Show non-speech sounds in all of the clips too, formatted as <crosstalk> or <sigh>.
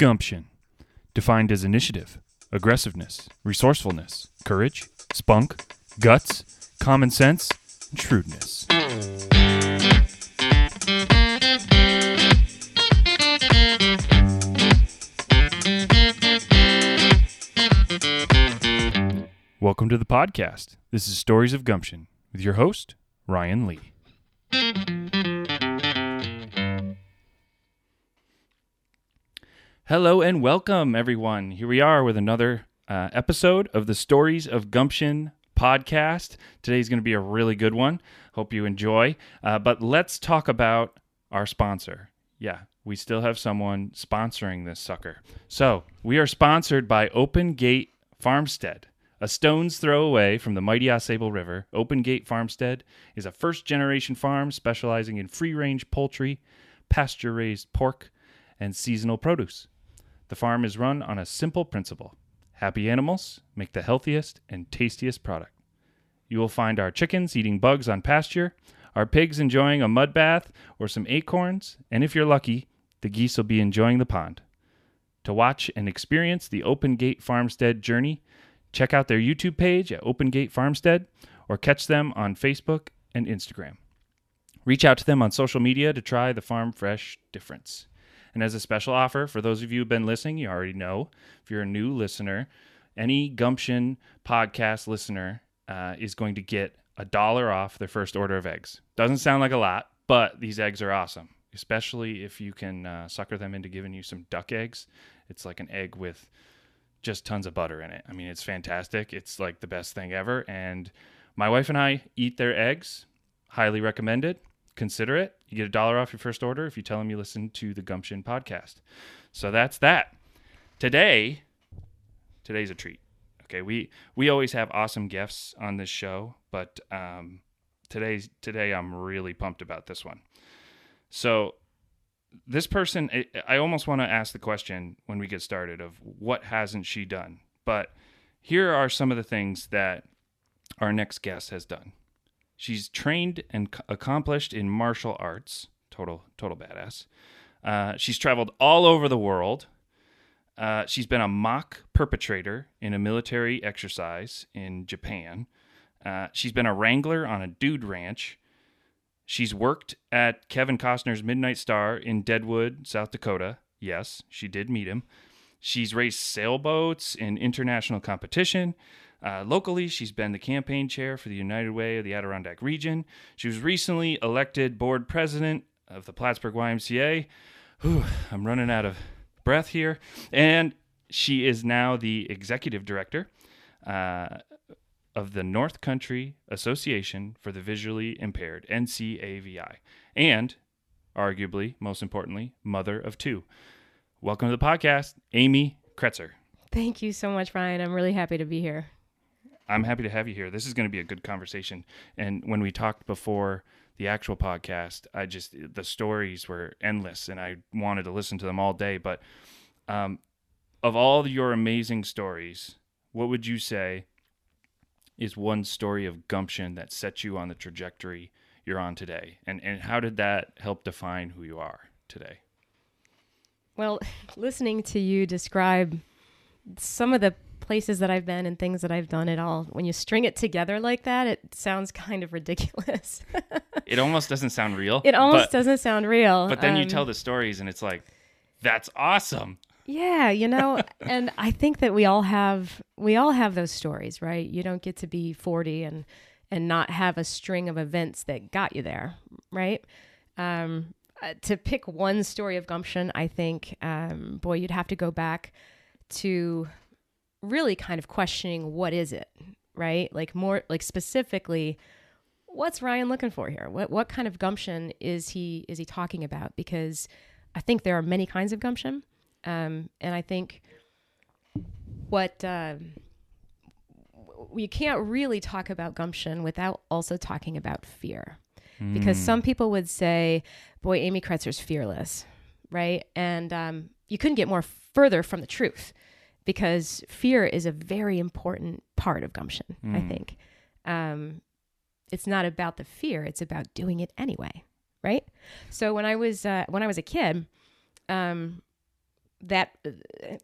Gumption, defined as initiative, aggressiveness, resourcefulness, courage, spunk, guts, common sense, and shrewdness. Welcome to the podcast. This is Stories of Gumption with your host, Ryan Lee. Hello and welcome, everyone. Here we are with another uh, episode of the Stories of Gumption podcast. Today's going to be a really good one. Hope you enjoy. Uh, but let's talk about our sponsor. Yeah, we still have someone sponsoring this sucker. So we are sponsored by Open Gate Farmstead. A stone's throw away from the mighty Ausable River, Open Gate Farmstead is a first generation farm specializing in free range poultry, pasture raised pork, and seasonal produce. The farm is run on a simple principle happy animals make the healthiest and tastiest product. You will find our chickens eating bugs on pasture, our pigs enjoying a mud bath or some acorns, and if you're lucky, the geese will be enjoying the pond. To watch and experience the Open Gate Farmstead journey, check out their YouTube page at Open Gate Farmstead or catch them on Facebook and Instagram. Reach out to them on social media to try the Farm Fresh difference. And as a special offer, for those of you who've been listening, you already know. If you're a new listener, any Gumption podcast listener uh, is going to get a dollar off their first order of eggs. Doesn't sound like a lot, but these eggs are awesome, especially if you can uh, sucker them into giving you some duck eggs. It's like an egg with just tons of butter in it. I mean, it's fantastic. It's like the best thing ever. And my wife and I eat their eggs. Highly recommended consider it. You get a dollar off your first order if you tell them you listen to the Gumption podcast. So that's that. Today, today's a treat. Okay, we we always have awesome guests on this show, but um, today's today I'm really pumped about this one. So this person, I, I almost want to ask the question when we get started of what hasn't she done? But here are some of the things that our next guest has done. She's trained and accomplished in martial arts. Total, total badass. Uh, she's traveled all over the world. Uh, she's been a mock perpetrator in a military exercise in Japan. Uh, she's been a wrangler on a dude ranch. She's worked at Kevin Costner's Midnight Star in Deadwood, South Dakota. Yes, she did meet him. She's raced sailboats in international competition. Uh, locally, she's been the campaign chair for the United Way of the Adirondack region. She was recently elected board president of the Plattsburgh YMCA. Whew, I'm running out of breath here. And she is now the executive director uh, of the North Country Association for the Visually Impaired, NCAVI, and arguably, most importantly, mother of two. Welcome to the podcast, Amy Kretzer. Thank you so much, Ryan. I'm really happy to be here. I'm happy to have you here. This is going to be a good conversation. And when we talked before the actual podcast, I just the stories were endless, and I wanted to listen to them all day. But um, of all your amazing stories, what would you say is one story of gumption that set you on the trajectory you're on today? And and how did that help define who you are today? Well, <laughs> listening to you describe some of the places that I've been and things that I've done at all. When you string it together like that, it sounds <laughs> kind of ridiculous. it almost doesn't sound real. It almost but, doesn't sound real. But then um, you tell the stories and it's like, that's awesome. Yeah, you know, <laughs> and I think that we all have we all have those stories, right? You don't get to be 40 and and not have a string of events that got you there, right? Um, uh, to pick one story of gumption, I think, um, boy, you'd have to go back to really kind of questioning what is it, right? Like more like specifically what's Ryan looking for here? What what kind of gumption is he is he talking about? Because I think there are many kinds of gumption, um, and I think what uh, we can't really talk about gumption without also talking about fear, mm. because hmm. some people would say, "Boy, Amy Kretzer's fearless," right? And um, you couldn't get more further from the truth because fear is a very important part of gumption, mm. I think. Um, it's not about the fear, it's about doing it anyway, right? So when I was uh, when I was a kid, um, that uh,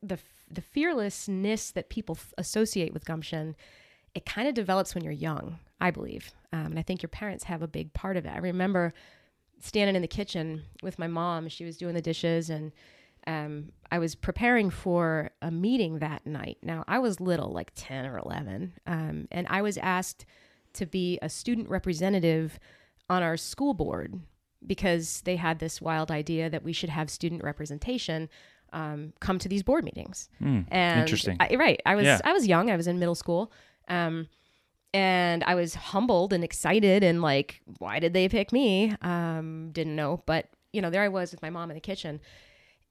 the the fearlessness that people f- associate with gumption, it kind of develops when you're young, I believe, um, and I think your parents have a big part of it. I remember standing in the kitchen with my mom; she was doing the dishes, and um, I was preparing for a meeting that night. Now I was little, like ten or eleven, um, and I was asked to be a student representative on our school board because they had this wild idea that we should have student representation um, come to these board meetings. Hmm, And interesting. I, right, I was Yeah. I was young. I was in middle school, um, and I was humbled and excited and like, why did they pick me? Um, didn't know, but you know, there I was with my mom in the kitchen,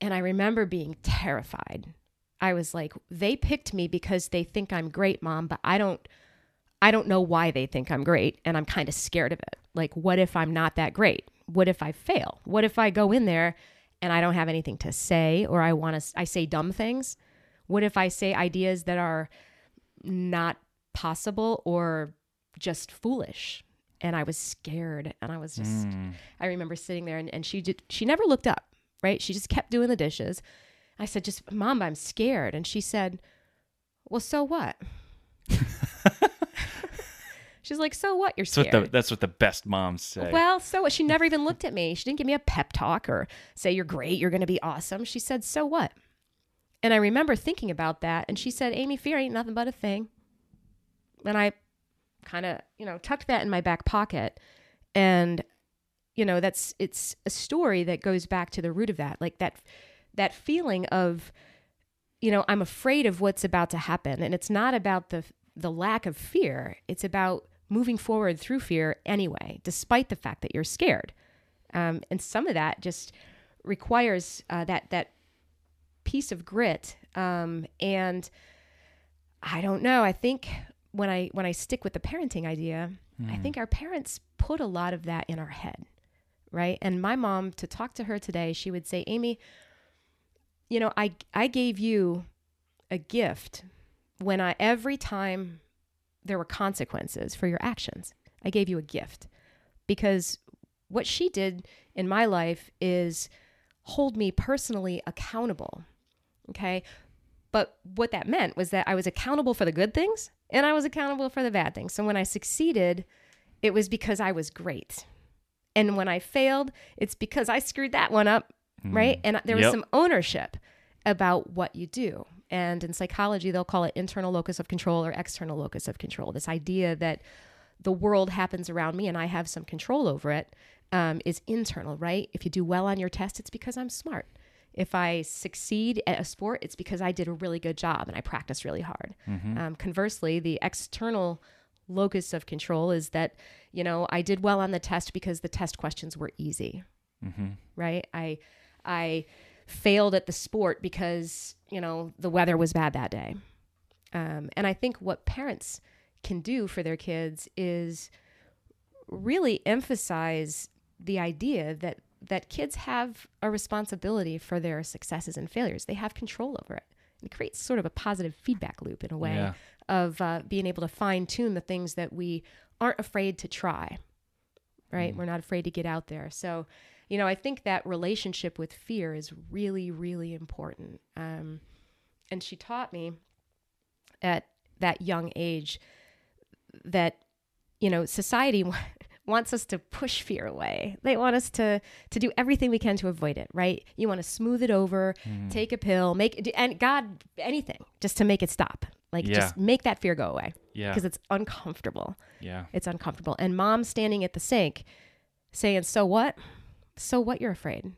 and I remember being terrified. I was like, they picked me because they think I'm great, mom, but I don't. I don't know why they think I'm great, and I'm kind of scared of it. Like, what if I'm not that great? What if I fail? What if I go in there and I don't have anything to say, or I want to, I say dumb things? What if I say ideas that are not possible or just foolish? And I was scared, and I was just, Hmm. I remember sitting there, and, and she did, she never looked up, right? She just kept doing the dishes. I said, just, Mom, I'm scared. And she said, Well, so what? <laughs> She's like, So what? You're That's what scared. the that's what the best moms say. Well, so what? She never even looked at me. She didn't give me a pep talk or say, You're great. You're going to be awesome. She said, So what? And I remember thinking about that. And she said, Amy, fear ain't nothing but a thing. And I kind of, you know, tucked that in my back pocket. And, you know, that's, it's a story that goes back to the root of that. Like that, that feeling of, you know, I'm afraid of what's about to happen. And it's not about the, the lack of fear. It's about moving forward through fear anyway, despite the fact that you're scared. Um, and some of that just requires uh, that that piece of grit. Um, and I don't know. I think when I when I stick with the parenting idea, I think our parents put a lot of that in our head, right? And my mom, to talk to her today, she would say, "Amy, you know, I I gave you a gift when I every time there were consequences for your actions. I gave you a gift because what she did in my life is hold me personally accountable. Okay? But what that meant was that I was accountable for the good things and I was accountable for the bad things. So when I succeeded, it was because I was great. And when I failed, it's because I screwed that one up, right? And there was Yep. some ownership about what you do. And in psychology, they'll call it internal locus of control or external locus of control. This idea that the world happens around me and I have some control over it um, is internal, right? If you do well on your test, it's because I'm smart. If I succeed at a sport, it's because I did a really good job and I practiced really hard. Um, conversely, the external locus of control is that, you know, I did well on the test because the test questions were easy right? I I failed at the sport because you know the weather was bad that day, um, and I think what parents can do for their kids is really emphasize the idea that that kids have a responsibility for their successes and failures. They have control over it. It creates sort of a positive feedback loop in a way Yeah. Of uh, being able to fine tune the things that we aren't afraid to try right? We're not afraid to get out there. So, you know, I think that relationship with fear is really, really important. Um, and she taught me at that young age that, you know, society <laughs> wants us to push fear away. They want us to to do everything we can to avoid it, right? You want to smooth it over, take a pill, make and God anything just to make it stop. Like Yeah. just make that fear go away Yeah. because it's uncomfortable. Yeah. It's uncomfortable. And mom standing at the sink saying, So what? So what you're afraid?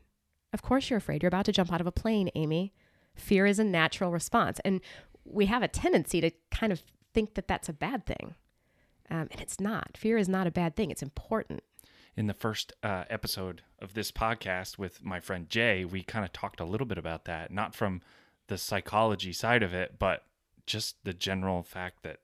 Of course you're afraid. You're about to jump out of a plane, Amy. Fear is a natural response. And we have a tendency to kind of think that that's a bad thing. Um, and it's not. Fear is not a bad thing. It's important. in the first uh, episode of this podcast with my friend Jay, we kind of talked a little bit about that, not from the psychology side of it, but just the general fact that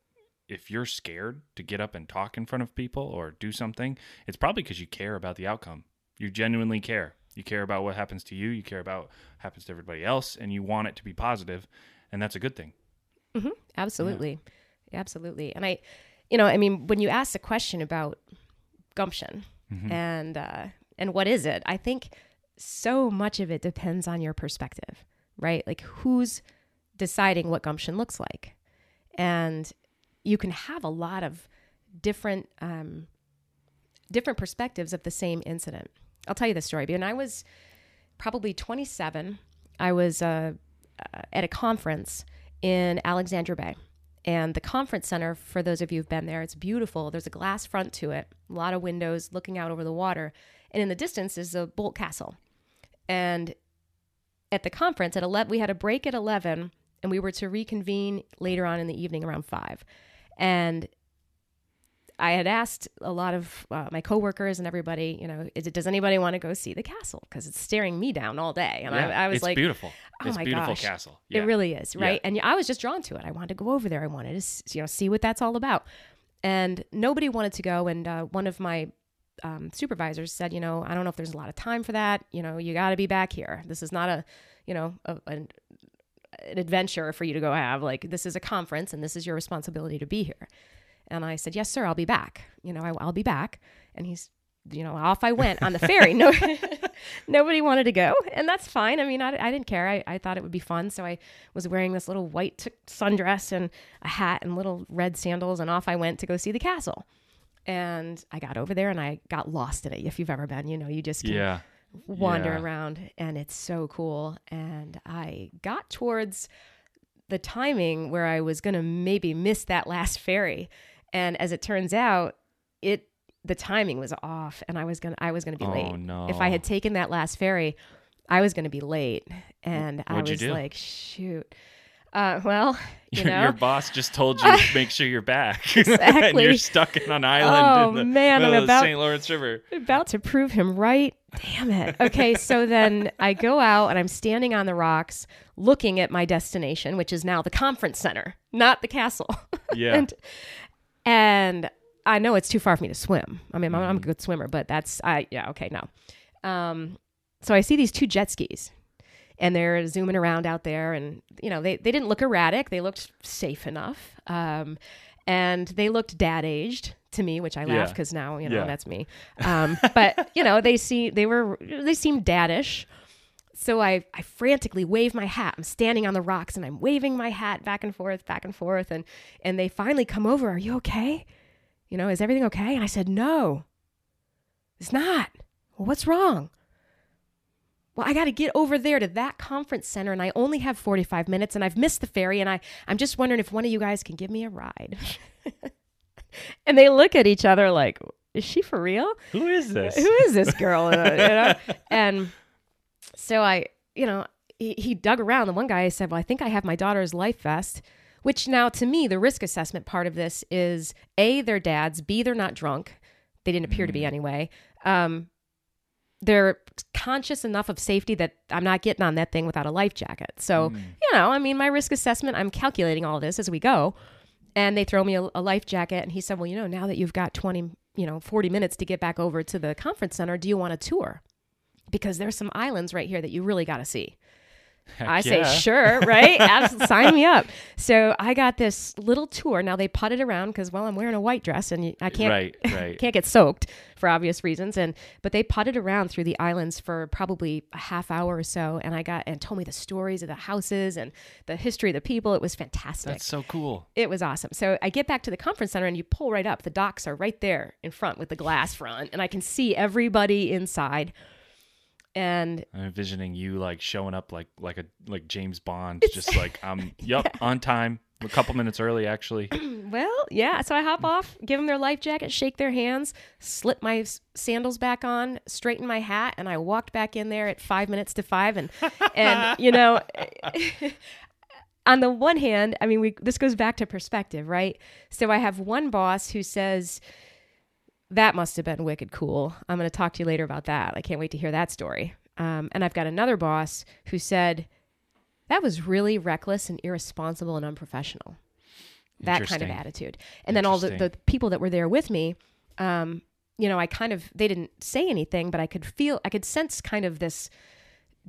if you're scared to get up and talk in front of people or do something, it's probably because you care about the outcome. You genuinely care. You care about what happens to you, you care about what happens to everybody else, and you want it to be positive, and that's a good thing. hmm Absolutely. Absolutely. And I, you know, I mean, when you ask the question about gumption and, uh, and what is it, I think so much of it depends on your perspective. right? Like who's deciding what gumption looks like? And you can have a lot of different um, different perspectives of the same incident. I'll tell you the story. When I was probably 27, I was uh, uh, at a conference in Alexandria Bay. And the conference center, for those of you who've been there, it's beautiful. There's a glass front to it, a lot of windows looking out over the water. And in the distance is the Boldt Castle. And at the conference at 11, we had a break at 11 and we were to reconvene later on in the evening around 5. And I had asked a lot of uh, my coworkers and everybody, you know, is does anybody want to go see the castle? Because it's staring me down all day. And Yeah, I, I was it's like, beautiful. oh it's my beautiful gosh. castle. it really is, Yeah. right? And I was just drawn to it. I wanted to go over there. I wanted to, you know, see what that's all about. And nobody wanted to go. And uh, one of my um, supervisors said, you know, I don't know if there's a lot of time for that. You know, you got to be back here. This is not a, you know, a, an, an adventure for you to go have. Like this is a conference, and this is your responsibility to be here. And I said, yes, sir. I'll be back. You know, I, I'll be back. And he's, you know, off I went on the ferry. No, <laughs> nobody wanted to go, and that's fine. I mean, I, I didn't care. I, I thought it would be fun, so I was wearing this little white sundress and a hat and little red sandals, and off I went to go see the castle. And I got over there, and I got lost in it. If you've ever been, you know, you just can Yeah. Wander Yeah. around and it's so cool. And i got towards the timing where i was going to maybe miss that last ferry. And as it turns out it the timing was off and i was going to i was going to be Oh, late. no. if i had taken that last ferry i was going to be late. And i What'd you was like shoot uh, well <laughs> you Your, know your boss just told you to <laughs> make sure you're back. <laughs> and Exactly. you're stuck in an island Oh, in the man, I'm of about- the St. Lawrence River. about to prove him right. Damn it. Okay, so then I go out and I'm standing on the rocks looking at my destination, which is now the conference center, not the castle. Yeah. and and I know it's too far for me to swim. I mean, I'm, I'm a good swimmer, but that's I yeah, okay, no. Um so I see these two jet skis and they're zooming around out there and you know, they they didn't look erratic. They looked safe enough. Um and they looked dad aged to me, which I Yeah. laugh because now you know Yeah. that's me. Um, but you know they see they were they seemed daddish. So I I frantically wave my hat. I'm standing on the rocks and I'm waving my hat back and forth, back and forth, and and they finally come over. Are you okay? You know, is everything okay? And I said, No, it's not. Well, what's wrong? Well, I got to get over there to that conference center, and I only have 45 minutes, and I've missed the ferry, and I, I'm just wondering if one of you guys can give me a ride. <laughs> and they look at each other like, is she for real? Who is this? Who is this girl? Uh, you know? <laughs> And so I, you know, he, he dug around. The one guy said, Well, I think I have my daughter's life vest, which now to me, the risk assessment part of this is A, they're dads, B, they're not drunk. They didn't appear to be anyway. Um, they're conscious enough of safety that I'm not getting on that thing without a life jacket. So, mm. you know, I mean, my risk assessment, I'm calculating all this as we go. And they throw me a, a life jacket. And he said, Well, you know, now that you've got 20, you know, 40 minutes to get back over to the conference center, do you want a tour? Because there's some islands right here that you really got to see. Heck I say, sure, right? <laughs> Abs- Sign me up. So I got this little tour. Now they putted around because, well, I'm wearing a white dress and I can't Right, <laughs> right. can't get soaked for obvious reasons. And but they putted around through the islands for probably a half hour or so, and I got and told me the stories of the houses and the history of the people. It was fantastic. That's so cool. it was awesome. So I get back to the conference center and you pull right up. The docks are right there in front with the glass front, and I can see everybody inside. And I'm envisioning you like showing up like like a like James Bond, just like I'm <laughs> yup on time, a couple minutes early actually. <clears throat> Well, yeah. So I hop mm. off, give them their life jacket, shake their hands, slip my sandals back on, straighten my hat, and I walked back in there at five minutes to five. And and <laughs> you know, <laughs> on the one hand, I mean, we this goes back to perspective, right? So I have one boss who says. That must have been wicked cool. I'm going to talk to you later about that. I can't wait to hear that story. Um, and I've got another boss who said, That was really reckless and irresponsible and unprofessional that kind of attitude. And then all the, the people that were there with me, um, you know, I kind of, they didn't say anything, but I could feel, I could sense kind of this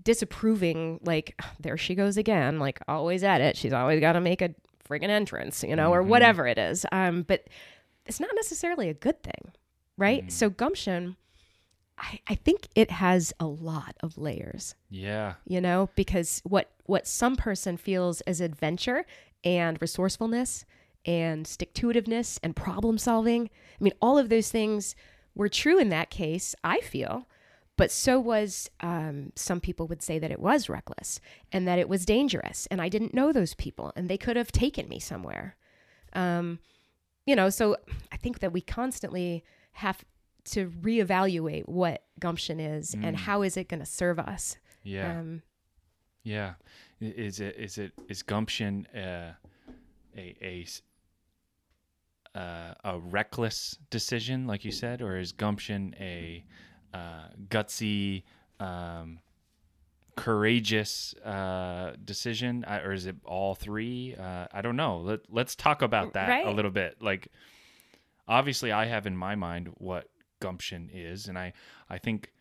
disapproving, like, there she goes again, like always at it. She's always got to make a friggin' entrance, you know, or Mm-hmm. whatever it is. Um, but it's not necessarily a good thing, right? Mm. So gumption I, I think it has a lot of layers Yeah. you know because what what some person feels as adventure and resourcefulness and stick to itiveness and problem solving i mean all of those things were true in that case i feel but so was um, some people would say that it was reckless and that it was dangerous and i didn't know those people and they could have taken me somewhere um, you know so i think that we constantly have to reevaluate what gumption is and how is it going to serve us Yeah. um, Yeah, is it is it is gumption uh, a uh, a reckless decision, like you said, or is gumption a uh, gutsy, um, courageous uh, decision, or is it all three? Uh, I don't know. Let Let's talk about that a little bit. Like, obviously, I have in my mind what gumption is, and I I think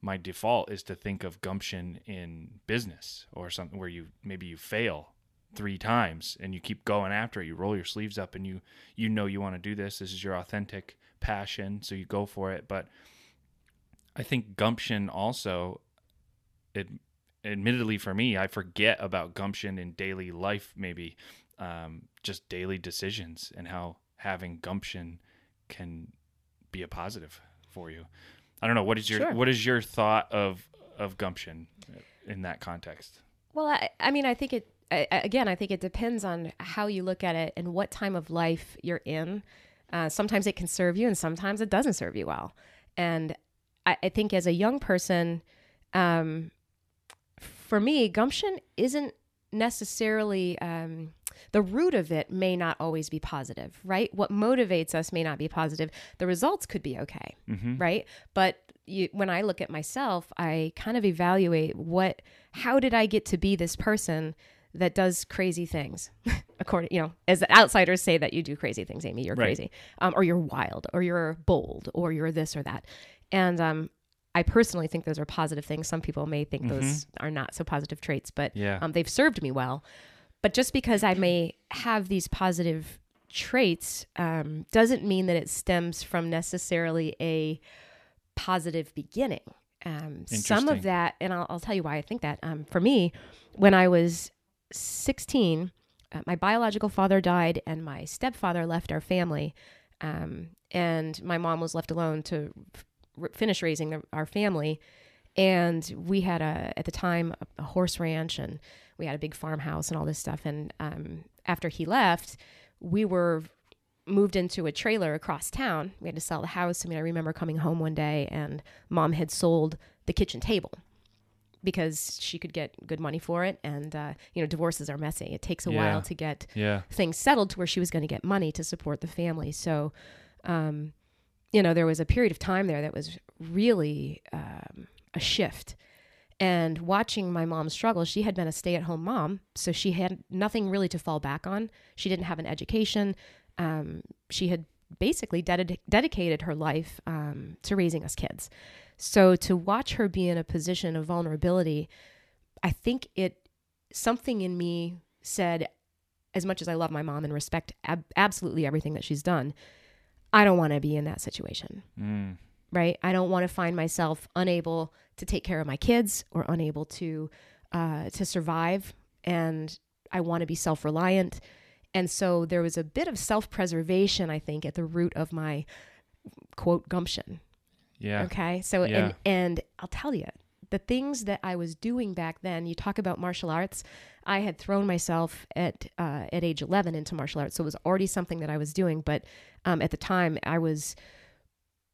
my default is to think of gumption in business or something where you maybe you fail three times and you keep going after it. You roll your sleeves up and you you know you want to do this. This is your authentic passion so you go for it. But i think gumption also it admittedly for me i forget about gumption in daily life maybe um, just daily decisions and how having gumption can be a positive for you i don't know what is your Sure. what is your thought of of gumption in that context Well, I, I mean, I think it, I, again, I think it depends on how you look at it and what time of life you're in. Uh, sometimes it can serve you and sometimes it doesn't serve you well. And I, I think as a young person, um, for me, gumption isn't necessarily um, the root of it may not always be positive, right? What motivates us may not be positive. The results could be okay, right? But you, when I look at myself, I kind of evaluate what, how did I get to be this person that does crazy things? <laughs> According, you know, as outsiders say that you do crazy things, Amy, you're Right. crazy, um, or you're wild, or you're bold, or you're this or that, and um, I personally think those are positive things. Some people may think those are not so positive traits, but Yeah. um, they've served me well. But just because I may have these positive traits um, doesn't mean that it stems from necessarily a positive beginning. Um, some of that, and I'll, I'll tell you why I think that. Um, for me, when I was 16, uh, my biological father died, and my stepfather left our family. Um, and my mom was left alone to r- finish raising the, our family. And we had a, at the time, a, a horse ranch, and we had a big farmhouse and all this stuff. And um, after he left, we were moved into a trailer across town. We had to sell the house. I mean, I remember coming home one day and mom had sold the kitchen table because she could get good money for it. And, uh, you know, divorces are messy. It takes a Yeah. while to get yeah things settled to where she was going to get money to support the family. So, um, you know, there was a period of time there that was really um, a shift. And watching my mom struggle, she had been a stay at home mom. So she had nothing really to fall back on. She didn't have an education. Um, she had basically ded- dedicated her life um, to raising us kids. So to watch her be in a position of vulnerability, I think it something in me said, as much as I love my mom and respect ab- absolutely everything that she's done, I don't want to be in that situation. Mm. Right? I don't want to find myself unable to take care of my kids or unable to uh, to survive, and I want to be self reliant. And so there was a bit of self preservation, I think, at the root of my quote gumption. yeah Okay. So Yeah. and and I'll tell you, the things that I was doing back then, you talk about martial arts, I had thrown myself at uh, at age 11 into martial arts. So it was already something that I was doing, but um, at the time I was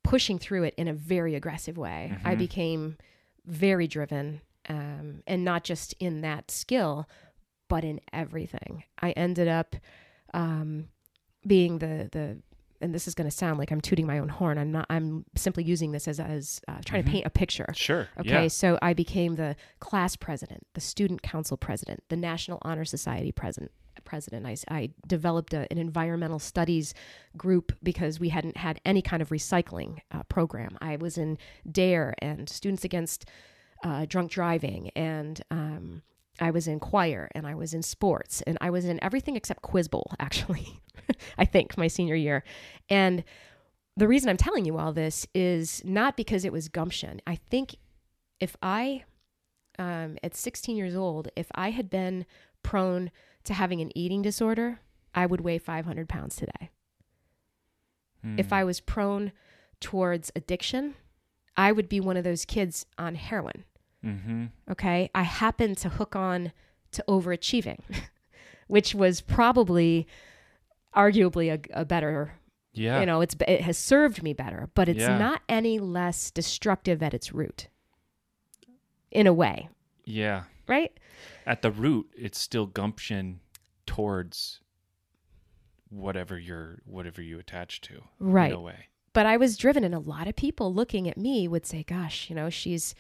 pushing through it in a very aggressive way. I became very driven um, and not just in that skill, but in everything. I ended up um, being the the and this is going to sound like I'm tooting my own horn. I'm not. I'm simply using this as as uh, trying to paint a picture. sure Okay, yeah so I became the class president, the student council president, the National Honor Society president. President, I, I developed a, an environmental studies group because we hadn't had any kind of recycling uh, program. I was in DARE and Students Against uh, Drunk Driving, and um, I was in choir, and I was in sports, and I was in everything except Quiz Bowl, <laughs> actually, I think, my senior year. And the reason I'm telling you all this is not because it was gumption. I think if I, um, at 16 years old, if I had been prone to having an eating disorder, I would weigh 500 pounds today. If Hmm. I was prone towards addiction, I would be one of those kids on heroin. Mm-hmm. Okay. I happened to hook on to overachieving, <laughs> which was probably arguably a, a better, Yeah. you know, it's, it has served me better, but it's Yeah. not any less destructive at its root in a way, yeah. right? At the root, it's still gumption towards whatever you're whatever you attach to. Right. In a way. but I was driven, and a lot of people looking at me would say, "Gosh, you know, she's."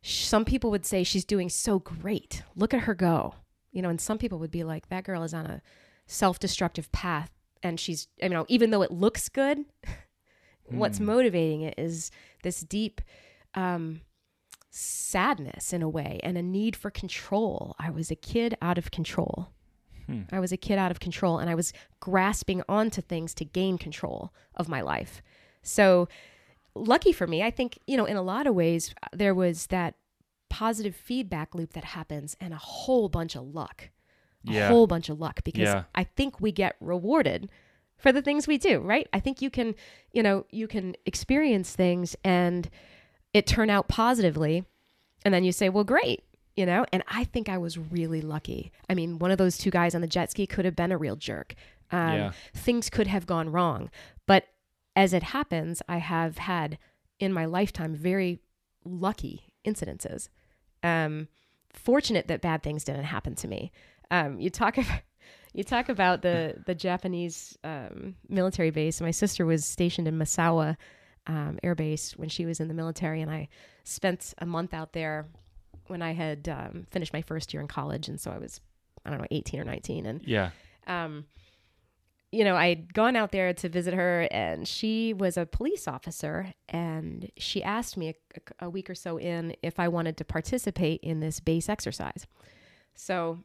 Some people would say she's doing so great. Look at her go, you know. And some people would be like, "That girl is on a self-destructive path, and she's, you know, even though it looks good, <laughs> what's Hmm. motivating it is this deep um, sadness in a way, and a need for control. I was a kid out of control." Hmm. I was a kid out of control and I was grasping onto things to gain control of my life. So, lucky for me, I think, you know, in a lot of ways, there was that positive feedback loop that happens and a whole bunch of luck. A Yeah. whole bunch of luck because Yeah. I think we get rewarded for the things we do, right? I think you can, you know, you can experience things and it turn out positively and then you say, "Well, great." You know, and I think I was really lucky. I mean, one of those two guys on the jet ski could have been a real jerk. Um, Yeah. Things could have gone wrong. But as it happens, I have had in my lifetime very lucky incidences. Um, fortunate that bad things didn't happen to me. Um, you talk <laughs> about you talk about the the Japanese um, military base. My sister was stationed in Misawa um, Air Base when she was in the military, and I spent a month out there when I had um, finished my first year in college, and so I was I don't know eighteen or nineteen, and Yeah. um, you know, I'd gone out there to visit her, and she was a police officer, and she asked me a, a week or so in if I wanted to participate in this base exercise. So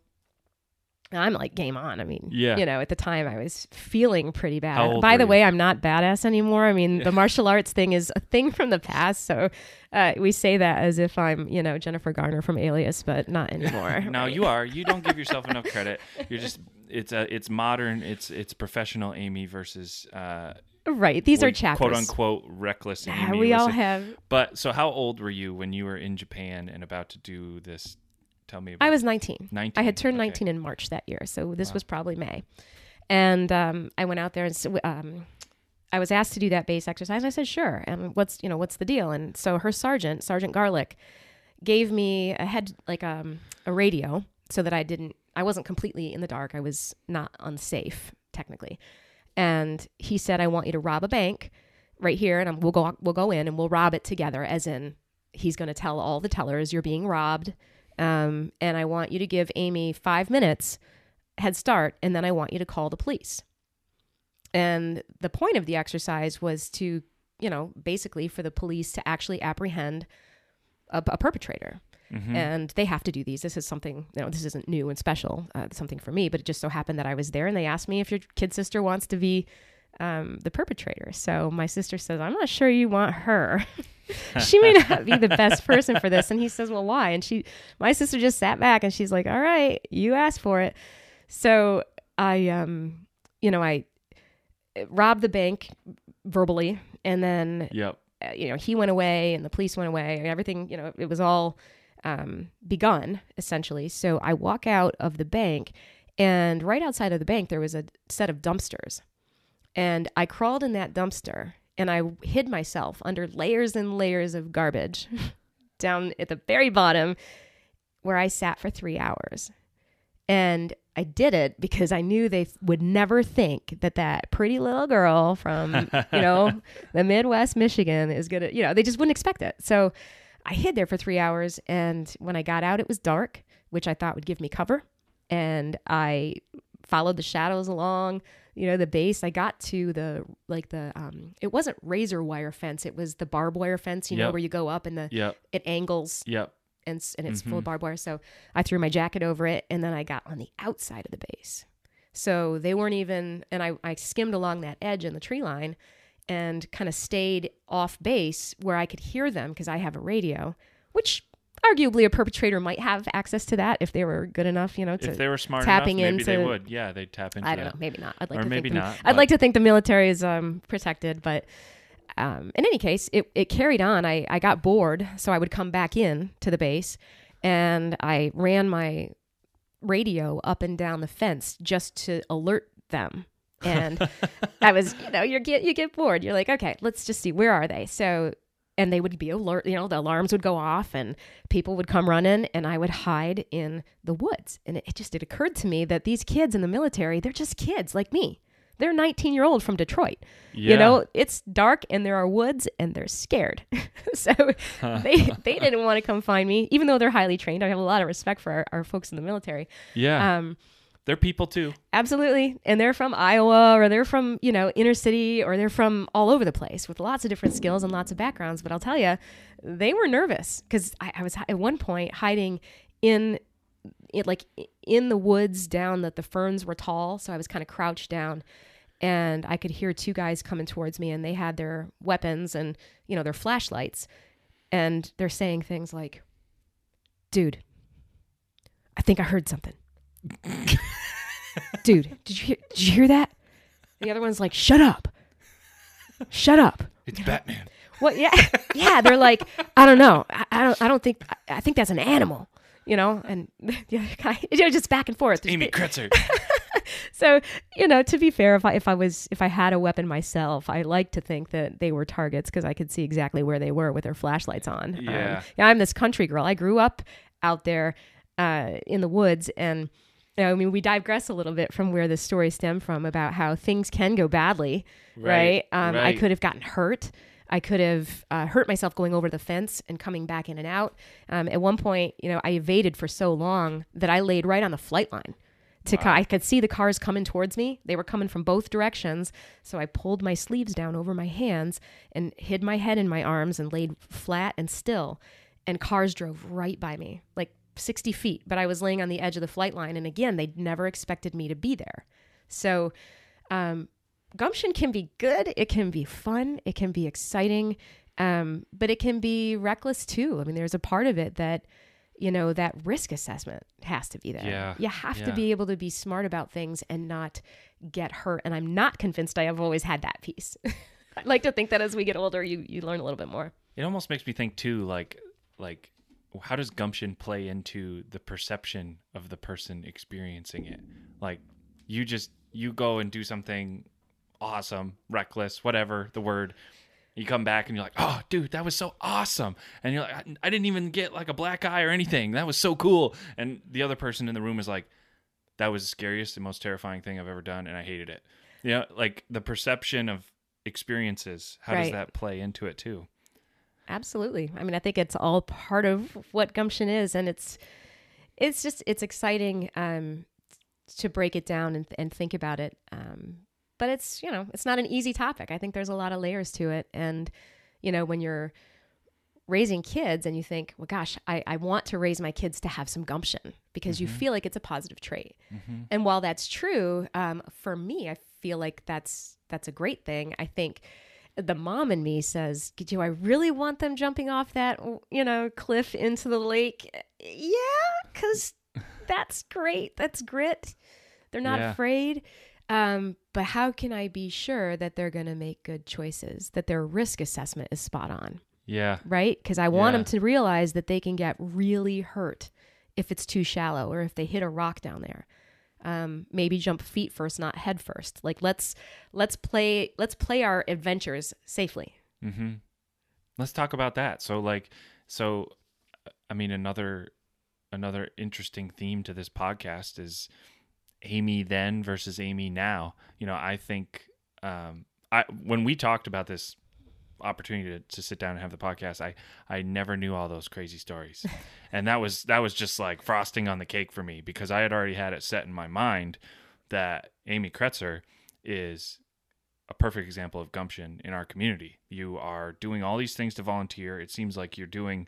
I'm like, game on. I mean, Yeah. you know, at the time I was feeling pretty bad. By the you? way, I'm not badass anymore. I mean, the martial arts thing is a thing from the past. So uh, we say that as if I'm, you know, Jennifer Garner from Alias, but not anymore. <laughs> No, right? you <laughs> are. You don't give yourself enough credit. You're just it's a it's modern. It's it's professional Amy versus uh Right. These are chapters. quote unquote reckless Yeah, we all have. But so how old were you when you were in Japan and about to do this? Tell me I was 19. 19. I had turned Okay. 19 in March that year, so this Wow. was probably May. And um, I went out there and um, I was asked to do that base exercise. And I said, sure. And what's you know what's the deal? And so her sergeant, Sergeant Garlic, gave me a head like um, a radio so that I didn't I wasn't completely in the dark. I was not unsafe technically. And he said, I want you to rob a bank right here, and I'm, we'll go we'll go in and we'll rob it together. As in, he's going to tell all the tellers you're being robbed um, and I want you to give Amy five minutes head start, and then I want you to call the police. And the point of the exercise was to, you know, basically for the police to actually apprehend a, a perpetrator. Mhm. And they have to do these. This is something, you know, this isn't new and special, uh, something for me, but it just so happened that I was there and they asked me if your kid sister wants to be um, the perpetrator. So my sister says, I'm not sure you want her. <laughs> <laughs> she may not be the best person for this. And he says, Well, why? And she, my sister just sat back and she's like, All right, you asked for it. So I, um, you know, I robbed the bank verbally and then Yep. uh, you know, he went away and the police went away and everything, you know, it was all um, begun essentially. So I walk out of the bank and right outside of the bank, there was a set of dumpsters. And I crawled in that dumpster and I hid myself under layers and layers of garbage <laughs> down at the very bottom where I sat for three hours. And I did it because I knew they would never think that that pretty little girl from, you know, <laughs> the Midwest Michigan is going to, you know, they just wouldn't expect it. So I hid there for three hours. And when I got out, it was dark, which I thought would give me cover. And I followed the shadows along, you know, the base. I got to the, like the, um, it wasn't razor wire fence. It was the barbed wire fence, you know, where you go up and the, Yep. it angles Yep. and, and it's full Mhm. of barbed wire. So I threw my jacket over it and then I got on the outside of the base. So they weren't even, and I, I skimmed along that edge in the tree line and kind of stayed off base where I could hear them because I have a radio, which arguably a perpetrator might have access to that if they were good enough, you know, to if they were smart tapping enough, maybe they would. Yeah, they'd tap into I don't that. know, maybe not. I'd like Or to maybe think the, not, I'd like to think the military is um, protected, but um, in any case, it, it carried on. I, I got bored, so I would come back in to the base, and I ran my radio up and down the fence just to alert them. And <laughs> I was, you know, you get you get bored. You're like, okay, let's just see where are they. So, and they would be alert. You know, the alarms would go off, and people would come running, and I would hide in the woods. And it, it just it occurred to me that these kids in the military, they're just kids like me. They're 19 year old from Detroit. Yeah. You know, it's dark and there are woods and they're scared. <laughs> so <laughs> they they didn't want to come find me, even though they're highly trained. I have a lot of respect for our, our folks in the military. Yeah. Um, They're people too. Absolutely. And they're from Iowa or they're from, you know, inner city or they're from all over the place with lots of different skills and lots of backgrounds. But I'll tell you, they were nervous because I, I was at one point hiding in it like in the woods down that the ferns were tall. So I was kind of crouched down and I could hear two guys coming towards me and they had their weapons and, you know, their flashlights. And they're saying things like, dude, I think I heard something dude, did you hear, did you hear that? The other one's like, shut up, shut up. It's Batman. Well, yeah, yeah. They're like, I don't know. I, I don't. I don't think. I, I think that's an animal. You know, and <laughs> the other guy, you know, just back and forth. Amy Kretzer. <laughs> So, you know, to be fair, if I if I was if I had a weapon myself, I like to think that they were targets because I could see exactly where they were with their flashlights on. Um, Yeah. yeah, I'm this country girl. I grew up out there uh, in the woods, and I mean, we digress a little bit from where this story stemmed from about how things can go badly, right? Right, Um, I could have gotten hurt. I could have uh, hurt myself going over the fence and coming back in and out. Um, at one point, you know, I evaded for so long that I laid right on the flight line. To ca- I could see the cars coming towards me. They were coming from both directions. So I pulled my sleeves down over my hands and hid my head in my arms and laid flat and still. And cars drove right by me, like 60 feet. But I was laying on the edge of the flight line. And again, they'd never expected me to be there. So um, gumption can be good. It can be fun. It can be exciting. Um, but it can be reckless too. I mean, there's a part of it that, you know, that risk assessment has to be there. Yeah. You have to be able to be smart about things and not get hurt. And I'm not convinced I have always had that piece. <laughs> I'd like to think that as we get older, you, you learn a little bit more. It almost makes me think too, like like how does gumption play into the perception of the person experiencing it? Like you just you go and do something awesome, reckless, whatever the word. You come back and you're like, "Oh, dude, that was so awesome!" And you're like, "I, I didn't even get like a black eye or anything. That was so cool." And the other person in the room is like, "That was the scariest and most terrifying thing I've ever done, and I hated it." You know, like the perception of experiences. How does that play into it too? Absolutely. I mean, I think it's all part of what gumption is, and it's it's just it's exciting um, to break it down and, and think about it. Um, but it's you know it's not an easy topic. I think there's a lot of layers to it, and you know when you're raising kids and you think, well, gosh, I, I want to raise my kids to have some gumption because you feel like it's a positive trait. And while that's true, um, for me, I feel like that's that's a great thing. I think the mom in me says, "Do I really want them jumping off that you know cliff into the lake?" Yeah, because <laughs> that's great. That's grit. They're not Yeah. afraid. Um, but how can I be sure that they're going to make good choices? That their risk assessment is spot on, Yeah. right? Because I want Yeah. them to realize that they can get really hurt if it's too shallow or if they hit a rock down there um, maybe jump feet first, not head first. Like let's let's play let's play our adventures safely. Mm-hmm. Let's talk about that. So, like, so, I mean, another another interesting theme to this podcast is Amy then versus Amy now. You know, I think um, I when we talked about this opportunity to, to sit down and have the podcast, I I never knew all those crazy stories, <laughs> and that was that was just like frosting on the cake for me because I had already had it set in my mind that Amy Kretzer is a perfect example of gumption in our community. You are doing all these things to volunteer. It seems like you're doing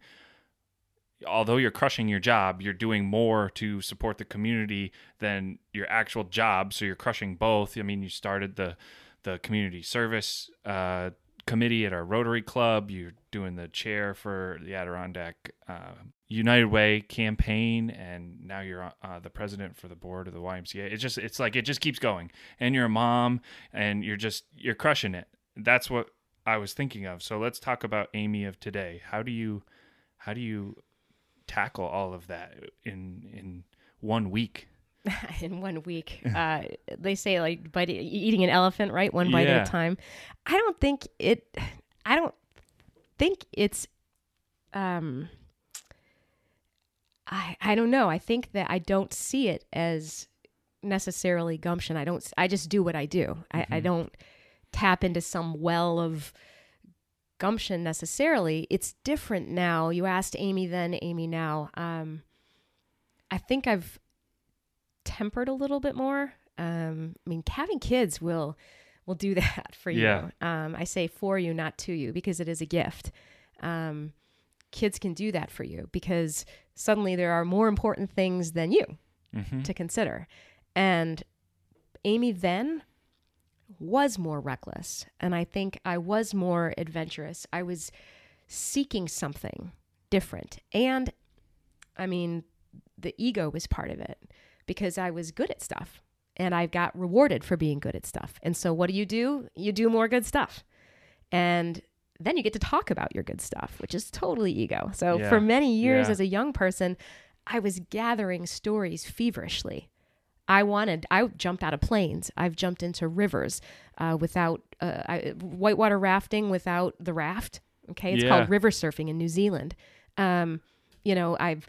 although you're crushing your job, you're doing more to support the community than your actual job. So you're crushing both. I mean, you started the the community service uh, committee at our Rotary Club. You're doing the chair for the Adirondack uh, United Way campaign, and now you're uh, the president for the board of the YMCA. It's just it's like it just keeps going, and you're a mom, and you're just you're crushing it. That's what I was thinking of. So let's talk about Amy of today. How do you how do you tackle all of that in in one week? <laughs> in one week. <laughs> Uh, they say like bite, eating an elephant, right? One bite Yeah. at a time. I don't think it. I don't think it's. Um. I I don't know. I think that I don't see it as necessarily gumption. I don't. I just do what I do. I, I don't tap into some well of gumption necessarily. It's different now. You asked Amy then, Amy now. Um, I think I've tempered a little bit more. Um, I mean, having kids will will do <laughs> that for you. Yeah. Um, I say for you, not to you, because it is a gift. Um, kids can do that for you because suddenly there are more important things than you Mm-hmm. to consider. And Amy then was more reckless. And I think I was more adventurous. I was seeking something different. And I mean, the ego was part of it because I was good at stuff and I got rewarded for being good at stuff. And so what do you do? You do more good stuff. And then you get to talk about your good stuff, which is totally ego. So Yeah. for many years Yeah. as a young person, I was gathering stories feverishly. I wanted, I jumped out of planes. I've jumped into rivers uh, without uh, I, whitewater rafting without the raft. Okay. It's Yeah. called river surfing in New Zealand. Um, you know, I've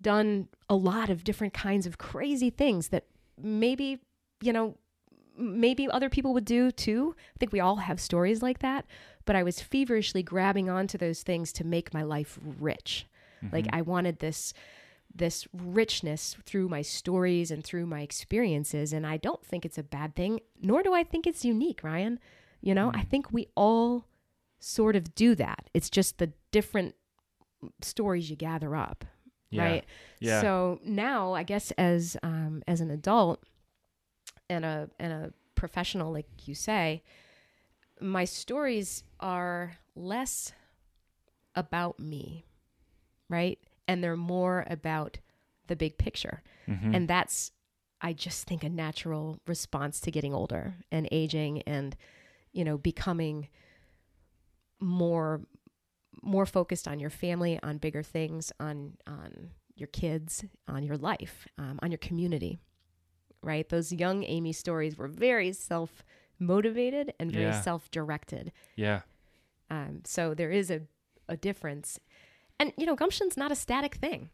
done a lot of different kinds of crazy things that maybe, you know, maybe other people would do too. I think we all have stories like that. But I was feverishly grabbing onto those things to make my life rich. Like mm-hmm. I wanted this this richness through my stories and through my experiences and I don't think it's a bad thing nor do I think it's unique Ryan you know I mm-hmm. think we all sort of do that it's just the different stories you gather up Yeah. right Yeah. so now I guess as um as an adult and a and a professional like you say my stories are less about me right and they're more about the big picture Mhm. and that's i just think a natural response to getting older and aging and you know becoming more more focused on your family on bigger things on on your kids on your life um, on your community right those young amy stories were very self motivated and very Yeah. self directed yeah. um, so there is a, a difference. And, you know, gumption's not a static thing.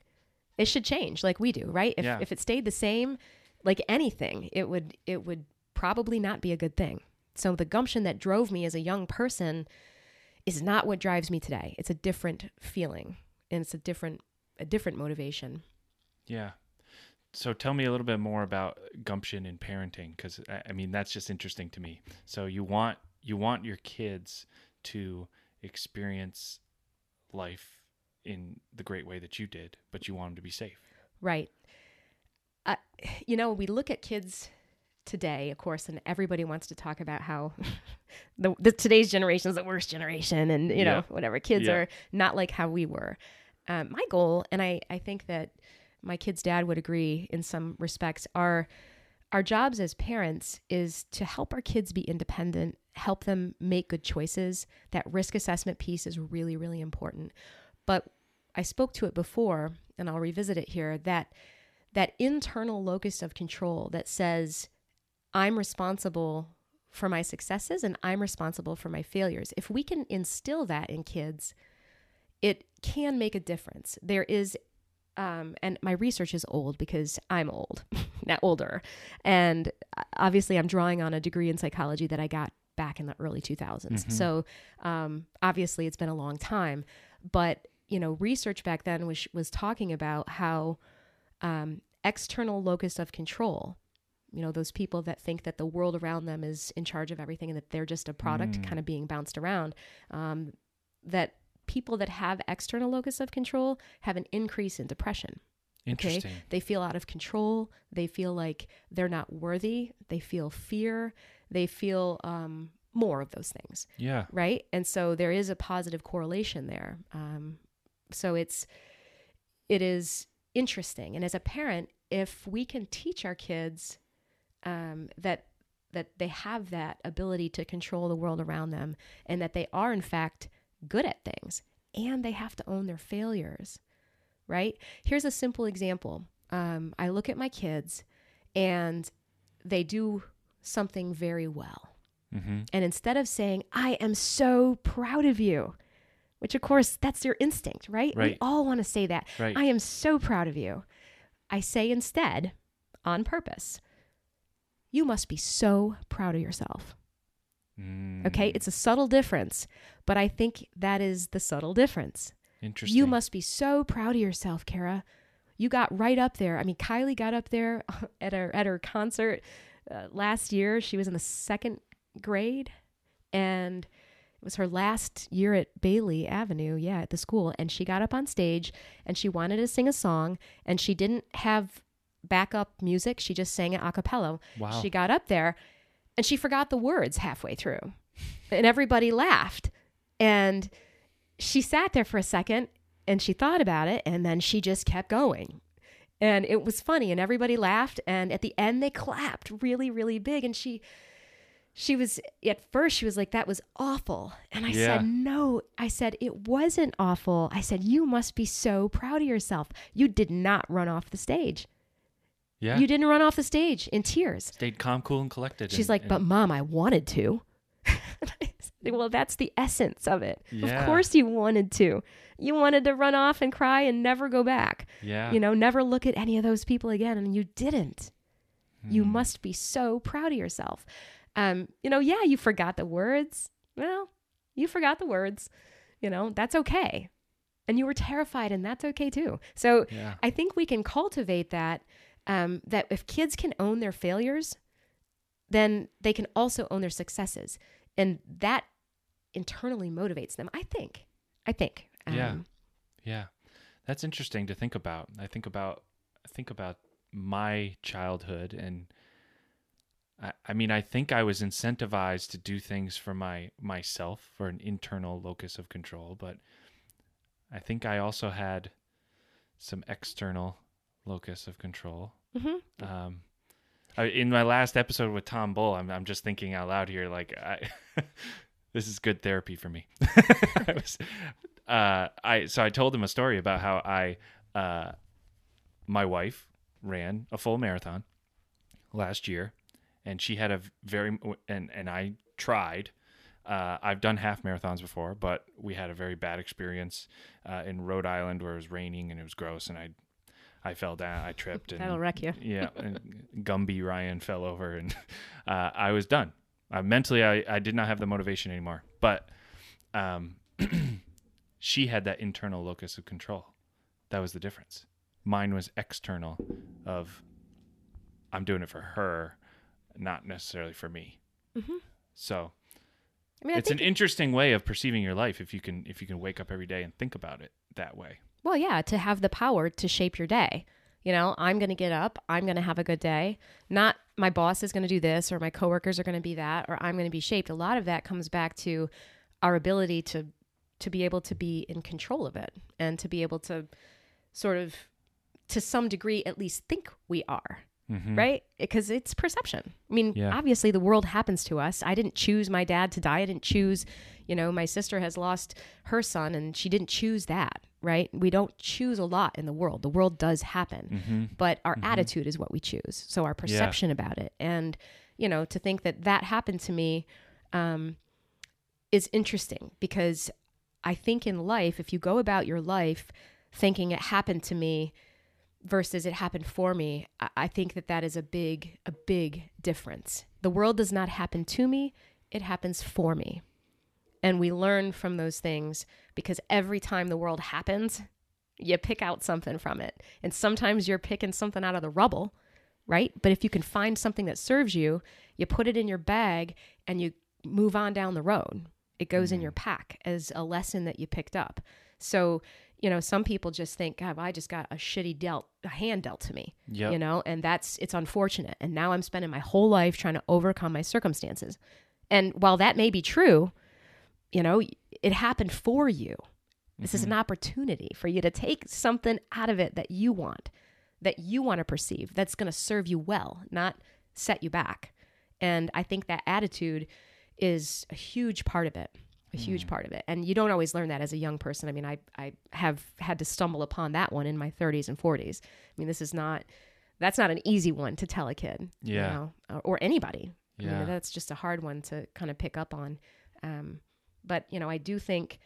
It should change like we do, right? If, Yeah. if it stayed the same, like anything, it would, it would probably not be a good thing. So the gumption that drove me as a young person is not what drives me today. It's a different feeling and it's a different, a different motivation. Yeah. So tell me a little bit more about gumption in parenting, because I I mean that's just interesting to me. So you want you want your kids to experience life in the great way that you did, but you want them to be safe. Right. Uh, you know, we look at kids today, of course, and everybody wants to talk about how <laughs> the, the today's generation is the worst generation, and you know, Yeah. whatever. Kids Yeah. are not like how we were. Um, my goal, and I, I think that my kid's dad would agree in some respects, are our jobs as parents is to help our kids be independent, help them make good choices. That risk assessment piece is really, really important. But I spoke to it before, and I'll revisit it here. That that internal locus of control that says, I'm responsible for my successes and I'm responsible for my failures. If we can instill that in kids, it can make a difference. There is, um, and my research is old because I'm old, <laughs> now older. And obviously, I'm drawing on a degree in psychology that I got back in the early 2000s. So um, obviously, it's been a long time. But, you know, research back then was, was talking about how um, external locus of control, you know, those people that think that the world around them is in charge of everything and that they're just a product kind of being bounced around, um, that people that have external locus of control have an increase in depression. Interesting. They feel out of control. They feel like they're not worthy. They feel fear. They feel um, more of those things, Yeah. right? And so there is a positive correlation there. Um, so it's it is interesting. And as a parent, if we can teach our kids um, that that they have that ability to control the world around them, and that they are in fact good at things, and they have to own their failures, right? Here's a simple example. Um, I look at my kids, and they do something very well. Mm-hmm. And instead of saying, I am so proud of you, which of course that's your instinct, right? We all want to say that. Right. I am so proud of you. I say instead, on purpose, you must be so proud of yourself. Mm, Okay. It's a subtle difference, but I think that is the subtle difference. Interesting. You must be so proud of yourself, Kara. You got right up there. I mean, Kylie got up there <laughs> at her at her concert uh, last year. She was in the second grade, and it was her last year at Bailey Avenue, yeah, at the school. And she got up on stage and she wanted to sing a song, and she didn't have backup music. She just sang it a cappella. Wow. She got up there, and she forgot the words halfway through, and everybody laughed. And she sat there for a second and she thought about it and then she just kept going. And it was funny and everybody laughed and at the end they clapped really really big and she she was at first she was like that was awful. And I Yeah. said no. I said it wasn't awful. I said you must be so proud of yourself. You did not run off the stage. Yeah. You didn't run off the stage in tears. stayed calm, cool, and collected. She's and- like, and- but mom, I wanted to. <laughs> And I said, well, that's the essence of it. Yeah. Of course you wanted to. You wanted to run off and cry and never go back. yeah. You know, never look at any of those people again. And you didn't. You Hmm. must be so proud of yourself. Um, you know, yeah, you forgot the words. Well, you forgot the words. You know, that's okay. And you were terrified, and that's okay too. So Yeah. I think we can cultivate that. Um, that if kids can own their failures, then they can also own their successes, and that internally motivates them. I think. I think. Um, Yeah. Yeah. That's interesting to think about. I think about I think about my childhood and I, I mean I think I was incentivized to do things for my myself for an internal locus of control, but I think I also had some external locus of control. mhm. Um, I, in my last episode with Tom Bull, I'm I'm just thinking out loud here. Like, I, <laughs> this is good therapy for me. <laughs> I was, uh, I so I told him a story about how I, uh, my wife ran a full marathon last year, and she had a very and and I tried. Uh, I've done half marathons before, but we had a very bad experience uh, in Rhode Island where it was raining and it was gross, and I I fell down, I tripped, and That'll wreck you. <laughs> yeah, and Gumby Ryan fell over, and <laughs> uh, I was done. Uh, mentally, I, I did not have the motivation anymore. But um, <clears throat> she had that internal locus of control. That was the difference. Mine was external, of I'm doing it for her, not necessarily for me. Mhm. So I mean, it's an interesting way of perceiving your life if you can if you can wake up every day and think about it that way. Well, yeah, to have the power to shape your day. You know, I'm going to get up, I'm going to have a good day. Not my boss is going to do this or my coworkers are going to be that or I'm going to be shaped. A lot of that comes back to our ability to to be able to be in control of it and to be able to sort of to some degree at least think we are. Mhm. Right? Because it's perception. I mean, Yeah. obviously the world happens to us. I didn't choose my dad to die. I didn't choose, you know, my sister has lost her son and she didn't choose that, right? We don't choose a lot in the world. The world does happen, Mhm. but our attitude is what we choose. So our perception about it. And, you know, to think that that happened to me um, is interesting because I think in life, if you go about your life thinking it happened to me, versus it happened for me I- i think that that is a big a big difference the world does not happen to me it happens for me and we learn from those things because every time the world happens you pick out something from it and sometimes you're picking something out of the rubble right but if you can find something that serves you you put it in your bag and you move on down the road it goes in your mm-hmm. pack as a lesson that you picked up so you know, some people just think, God, well, I just got a shitty dealt, a hand dealt to me, Yep. you know, and that's, it's unfortunate. And now I'm spending my whole life trying to overcome my circumstances. And while that may be true, you know, it happened for you. This is an opportunity for you to take something out of it that you want, that you want to perceive, that's going to serve you well, not set you back. And I think that attitude is a huge part of it, a huge part of it. And you don't always learn that as a young person. I mean, I, I have had to stumble upon that one in my 30s and 40s. I mean, this is not, that's not an easy one to tell a kid, you Yeah. know, or, or anybody. I mean, that's just a hard one to kind of pick up on. Um, but, you know, I do think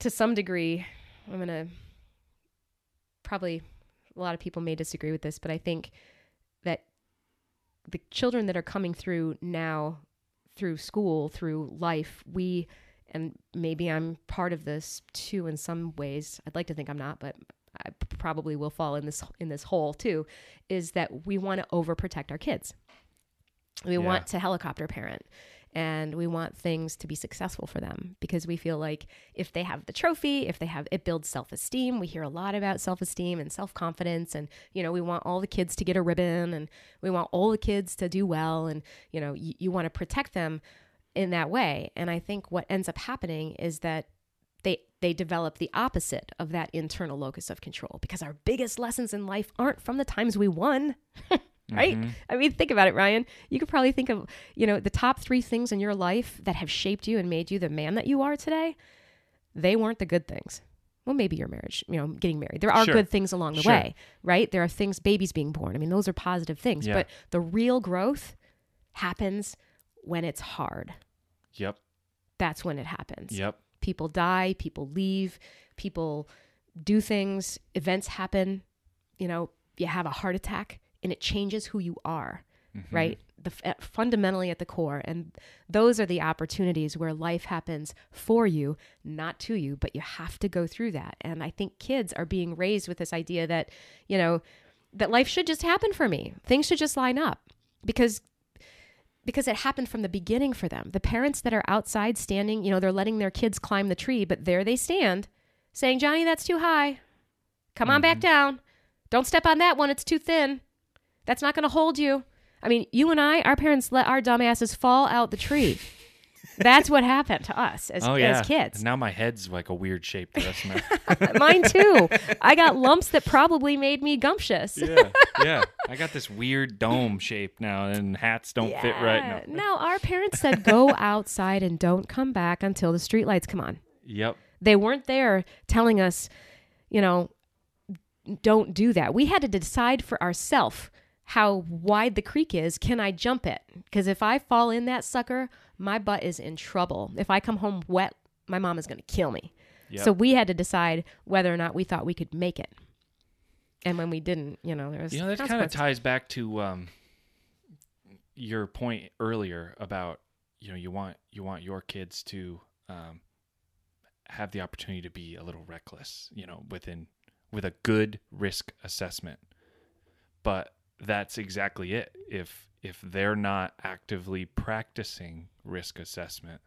to some degree, I'm going to probably, a lot of people may disagree with this, but I think that the children that are coming through now, through school, through life, we, and maybe I'm part of this too in some ways. I'd like to think I'm not, but I probably will fall in this in this hole too. Is that we want to overprotect our kids. We Yeah. want to helicopter parent and we want things to be successful for them because we feel like if they have the trophy, if they have it builds self-esteem. We hear a lot about self-esteem and self-confidence and you know, we want all the kids to get a ribbon and we want all the kids to do well and you know, you, you want to protect them in that way. And I think what ends up happening is that they they develop the opposite of that internal locus of control because our biggest lessons in life aren't from the times we won. <laughs> right? Mm-hmm. I mean, think about it, Ryan. You could probably think of, you know, the top 3 things in your life that have shaped you and made you the man that you are today. They weren't the good things. Well, maybe your marriage, you know, getting married. There are Sure. good things along the Sure. way, right? There are things, babies being born. I mean, those are positive things. Yeah. But the real growth happens when it's hard. Yep. That's when it happens Yep. people die, people leave, people do things, events happen, you know, you have a heart attack and it changes who you are, mm-hmm. right? The fundamentally at the core and those are the opportunities where life happens for you, not to you, but you have to go through that. And I think kids are being raised with this idea that, you know, that life should just happen for me. Things should just line up because because it happened from the beginning for them. The parents that are outside standing, you know, they're letting their kids climb the tree, but there they stand saying, Johnny, that's too high. Come on back mm-hmm. down. Don't step on that one. It's too thin. That's not going to hold you. I mean, you and I, our parents let our dumbasses fall out the tree. That's what happened to us as, Oh yeah. as kids. And now my head's like a weird shape the rest of my <laughs> <laughs> Mine too. I got lumps that probably made me gumptious. Yeah. Yeah. I got this weird dome shape now and hats don't fit right Yeah. now. No, our parents said go <laughs> outside and don't come back until the streetlights come on. Yep. They weren't there telling us, you know, don't do that. We had to decide for ourselves how wide the creek is. Can I jump it? Because if I fall in that sucker, my butt is in trouble. If I come home wet, my mom is going to kill me. Yep. So we had to decide whether or not we thought we could make it. And when we didn't, you know, there was You know, that kind of ties back to um, your point earlier about you know you want you want your kids to um, have the opportunity to be a little reckless, you know, within with a good risk assessment. But that's exactly it. If if they're not actively practicing risk assessment,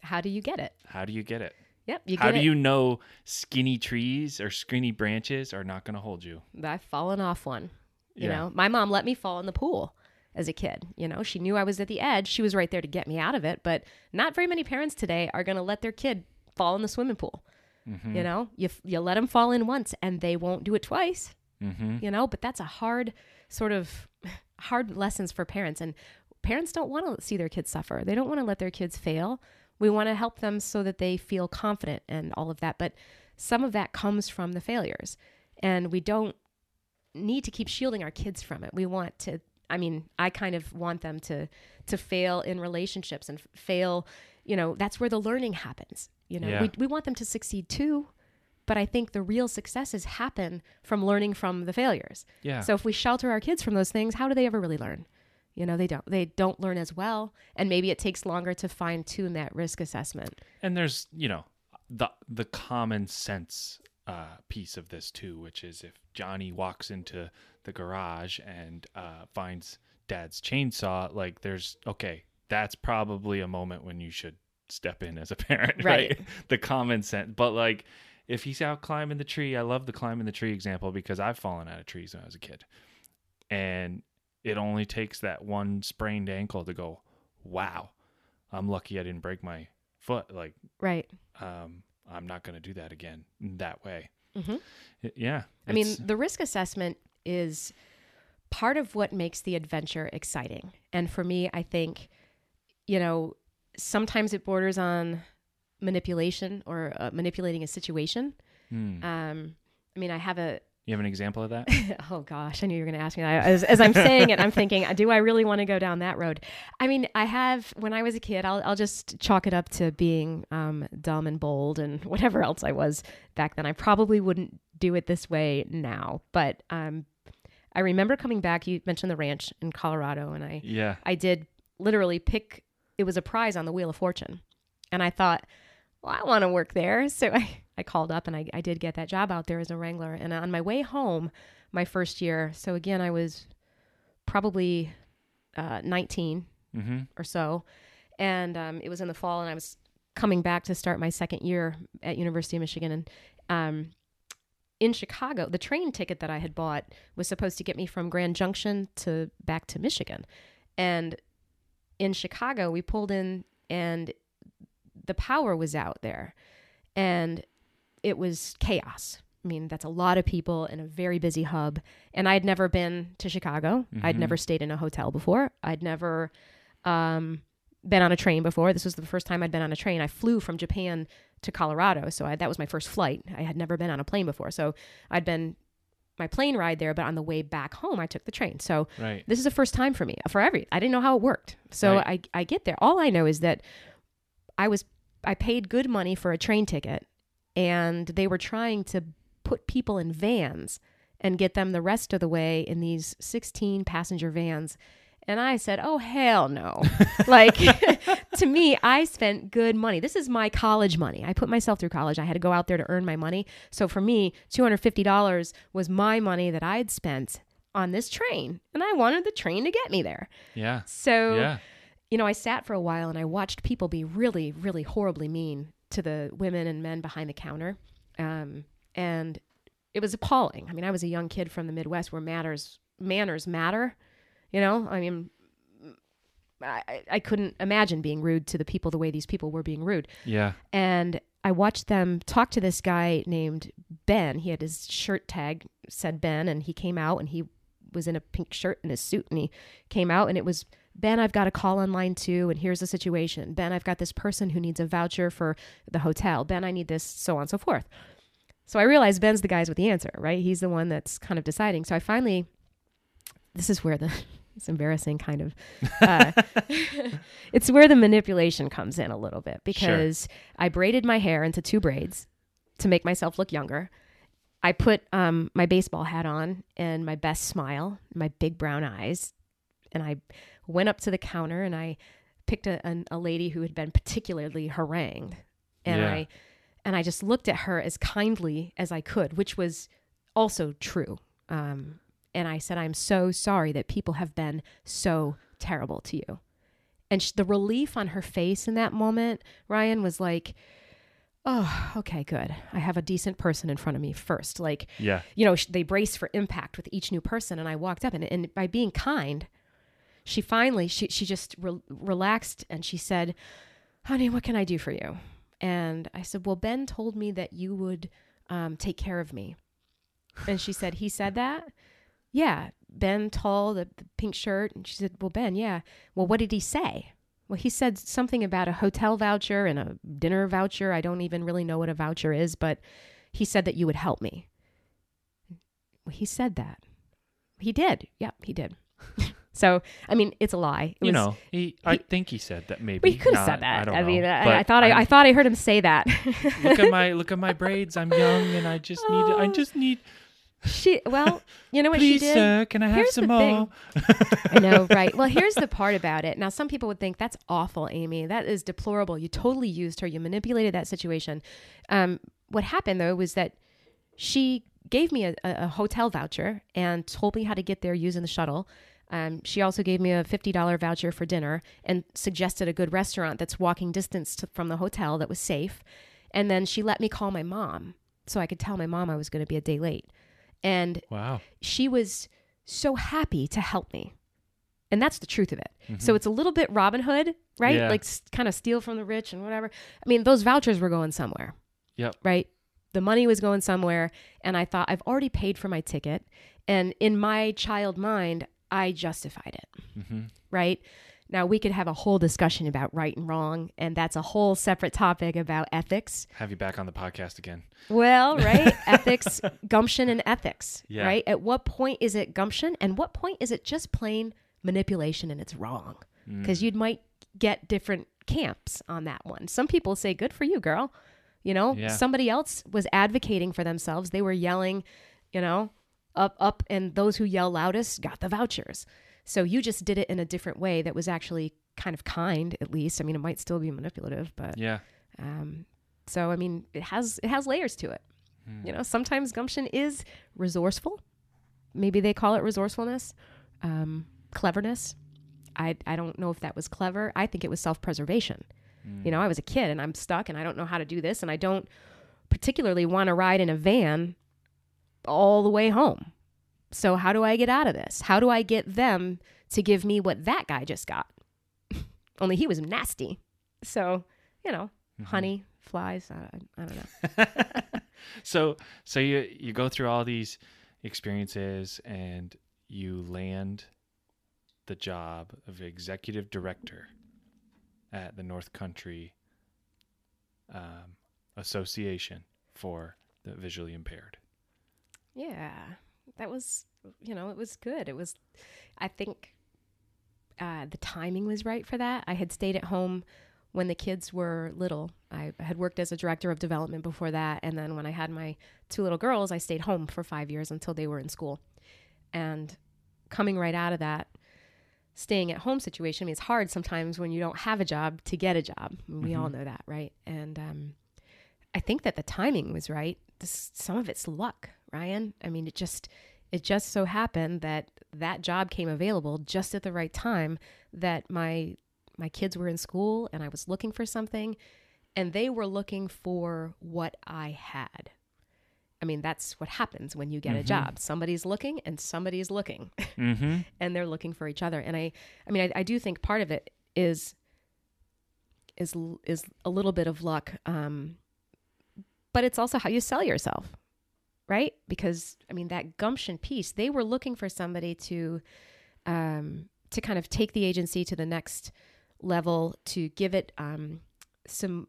How do you get it? how do you get it? Yep, you How do it. you know skinny trees or skinny branches are not going to hold you? I've fallen off one. You Yeah. know, my mom let me fall in the pool as a kid. You know, she knew I was at the edge. She was right there to get me out of it. But not very many parents today are going to let their kid fall in the swimming pool. Mm-hmm. You know, you you let them fall in once, and they won't do it twice. Mm-hmm. You know, but that's a hard sort of <laughs> hard lessons for parents, and parents don't want to see their kids suffer. They don't want to let their kids fail. We want to help them so that they feel confident and all of that. But some of that comes from the failures, and we don't need to keep shielding our kids from it. We want to I mean, I kind of want them to to fail in relationships and fail, you know, that's where the learning happens. You know, Yeah. we we want them to succeed too, but I think the real successes happen from learning from the failures. Yeah. So if we shelter our kids from those things, how do they ever really learn? You know, they don't they don't learn as well, and maybe it takes longer to fine tune that risk assessment. and there's you know the the common sense uh, piece of this too, which is if Johnny walks into the garage and uh, finds Dad's chainsaw, like there's okay, that's probably a moment when you should step in as a parent, <laughs> right? Right. the common sense, but like if he's out climbing the tree, I love the climbing the tree example because I've fallen out of trees when I was a kid. And it only takes that one sprained ankle to go, wow, I'm lucky I didn't break my foot. Like, Right. um, I'm not going to do that again that way. Mm-hmm. Yeah. I mean, the risk assessment is part of what makes the adventure exciting. And for me, I think, you know, sometimes it borders on manipulation or uh, manipulating a situation. Hmm. Um, I mean, I have a, you have an example of that? <laughs> oh gosh, I knew you were going to ask me that. As, as I'm saying it, I'm thinking, <laughs> do I really want to go down that road? I mean, I have, when I was a kid, I'll, I'll just chalk it up to being um, dumb and bold and <laughs> whatever else I was back then. I probably wouldn't do it this way now. But um, I remember coming back, you mentioned the ranch in Colorado, and I, yeah. I did literally pick, it was a prize on the Wheel of Fortune. And I thought, well, I want to work there. <laughs> So I, I called up and I, I did get that job out there as a wrangler. And on my way home, my first year, so again, I was probably uh, 19 Mm-hmm. or so. And um, it was in the fall, and I was coming back to start my second year at University of Michigan. And um, in Chicago, the train ticket that I had bought was supposed to get me from Grand Junction to back to Michigan. And in Chicago, we pulled in, and the power was out there, and it was chaos. I mean, that's a lot of people in a very busy hub. And I'd never been to Chicago. I'd Mhm. never stayed in a hotel before. I'd never um, been on a train before. This was the first time I'd been on a train. I flew from Japan to Colorado, so I, that was my first flight. I had never been on a plane before, so I'd been my plane ride there, but on the way back home, I took the train. So Right. this is the first time for me for every. I didn't know how it worked, so Right. I I get there. All I know is that I was I paid good money for a train ticket, and they were trying to put people in vans and get them the rest of the way in these 16 passenger vans. And I said, "Oh hell no!" <laughs> like <laughs> to me, I spent good money. This is my college money. I put myself through college. I had to go out there to earn my money. So for me, two hundred fifty dollars was my money that I had spent on this train, and I wanted the train to get me there. Yeah. So Yeah. You know, I sat for a while and I watched people be really, really horribly mean to the women and men behind the counter. Um, and it was appalling. I mean, I was a young kid from the Midwest where matters manners matter. You know, I mean, I, I- I couldn't imagine being rude to the people the way these people were being rude. Yeah. And I watched them talk to this guy named Ben. He had his shirt tag said Ben, and he came out and he was in a pink shirt and a suit, and he came out and it was Ben. I've got a call on line two, and here's the situation. Ben, I've got this person who needs a voucher for the hotel. Ben, I need this, so on and so forth. So I realized Ben's the guy's with the answer, right? He's the one that's kind of deciding. So I finally, this is where the <laughs> it's embarrassing kind of uh, <laughs> it's where the manipulation comes in a little bit because I braided my hair into two braids to make myself look younger. I put um, my baseball hat on and my best smile, my big brown eyes, and I went up to the counter and I picked a, an, a lady who had been particularly harangued, and Yeah. I and I just looked at her as kindly as I could, which was also true. Um, and I said, "I'm so sorry that people have been so terrible to you." And sh- the relief on her face in that moment, Ryan, was like, "Oh, okay, good. I have a decent person in front of me first. Like, Yeah. you know, they brace for impact with each new person. And I walked up, and, and by being kind, she finally she she just re- relaxed and she said, "Honey, what can I do for you?" And I said, "Well, Ben told me that you would um, take care of me." And she said, "He said that." Yeah, Ben tall, the, the pink shirt. And she said, "Well, Ben, yeah. Well, what did he say?" Well, he said something about a hotel voucher and a dinner voucher. I don't even really know what a voucher is, but he said that you would help me. Well, he said that. He did. Yeah, he did. <laughs> so, I mean, it's a lie. It you was- know, he, I think he said that maybe. well, he could have said that. I, don't I, mean, know. I, I thought I, I'm- thought I heard him say that. look at my <laughs> look at my braids. I'm young and I just need I Oh. just need she well, you know what please she did. sir, can I have Here's some more? I know, <laughs> right? Well, here's the part about it. Now, some people would think that's awful, Amy. That is deplorable. You totally used her. You manipulated that situation. Um, what happened though was that she gave me a, a a hotel voucher and told me how to get there using the shuttle. Um, she also gave me a fifty dollar voucher for dinner and suggested a good restaurant that's walking distance to, from the hotel that was safe. And then she let me call my mom so I could tell my mom I was going to be a day late. And Wow. she was so happy to help me. And that's the truth of it. So it's a little bit Robin Hood, right? Mm-hmm. Yeah. Like s- kind of steal from the rich and whatever. I mean, those vouchers were going somewhere. Yep. Right? The money was going somewhere. And I thought, I've already paid for my ticket. And in my child mind, I justified it. Mm-hmm. Right? Now, we could have a whole discussion about right and wrong. And that's a whole separate topic about ethics. Have you back on the podcast again? Well, <laughs> right? ethics, gumption, and ethics. Yeah. Right? At what point is it gumption? And what point is it just plain manipulation and it's wrong? Mm. Because you might get different camps on that one. Some people say, good for you, girl. You know, Yeah. somebody else was advocating for themselves. They were yelling, you know, up, up, and those who yell loudest got the vouchers. So you just did it in a different way that was actually kind of kind, at least. I mean, it might still be manipulative, but Yeah. um, so I mean, it has it has layers to it. You know, sometimes gumption is resourceful. Maybe they call it resourcefulness, um, cleverness. I I don't know if that was clever. I think it was self preservation. You know, I was a kid and I'm stuck and I don't know how to do this and I don't particularly want to ride in a van all the way home. So how do I get out of this? How do I get them to give me what that guy just got? <laughs> Only he was nasty. So, you know, honey, flies, I, I don't know. <laughs> So so you you go through all these experiences and you land the job of executive director at the North Country um, Association for the Visually Impaired. Yeah, that was, you know, it was good. It was, I think uh, the timing was right for that. I had stayed at home when the kids were little. I had worked as a director of development before that. And then when I had my two little girls, I stayed home for five years until they were in school. And coming right out of that, staying at home situation, I mean, it's hard sometimes when you don't have a job to get a job. We all know that, right? And um, I think that the timing was right. This, some of it's luck, Ryan. I mean, it just it just so happened that that job came available just at the right time that my my kids were in school and I was looking for something and they were looking for what I had. I mean, that's what happens when you get a job. Somebody's looking and somebody's looking <laughs> Mm-hmm. and they're looking for each other. And I, I mean, I, I do think part of it is, is, is a little bit of luck. Um, but it's also how you sell yourself, right? Because I mean, that gumption piece, they were looking for somebody to, um, to kind of take the agency to the next level, to give it, um, some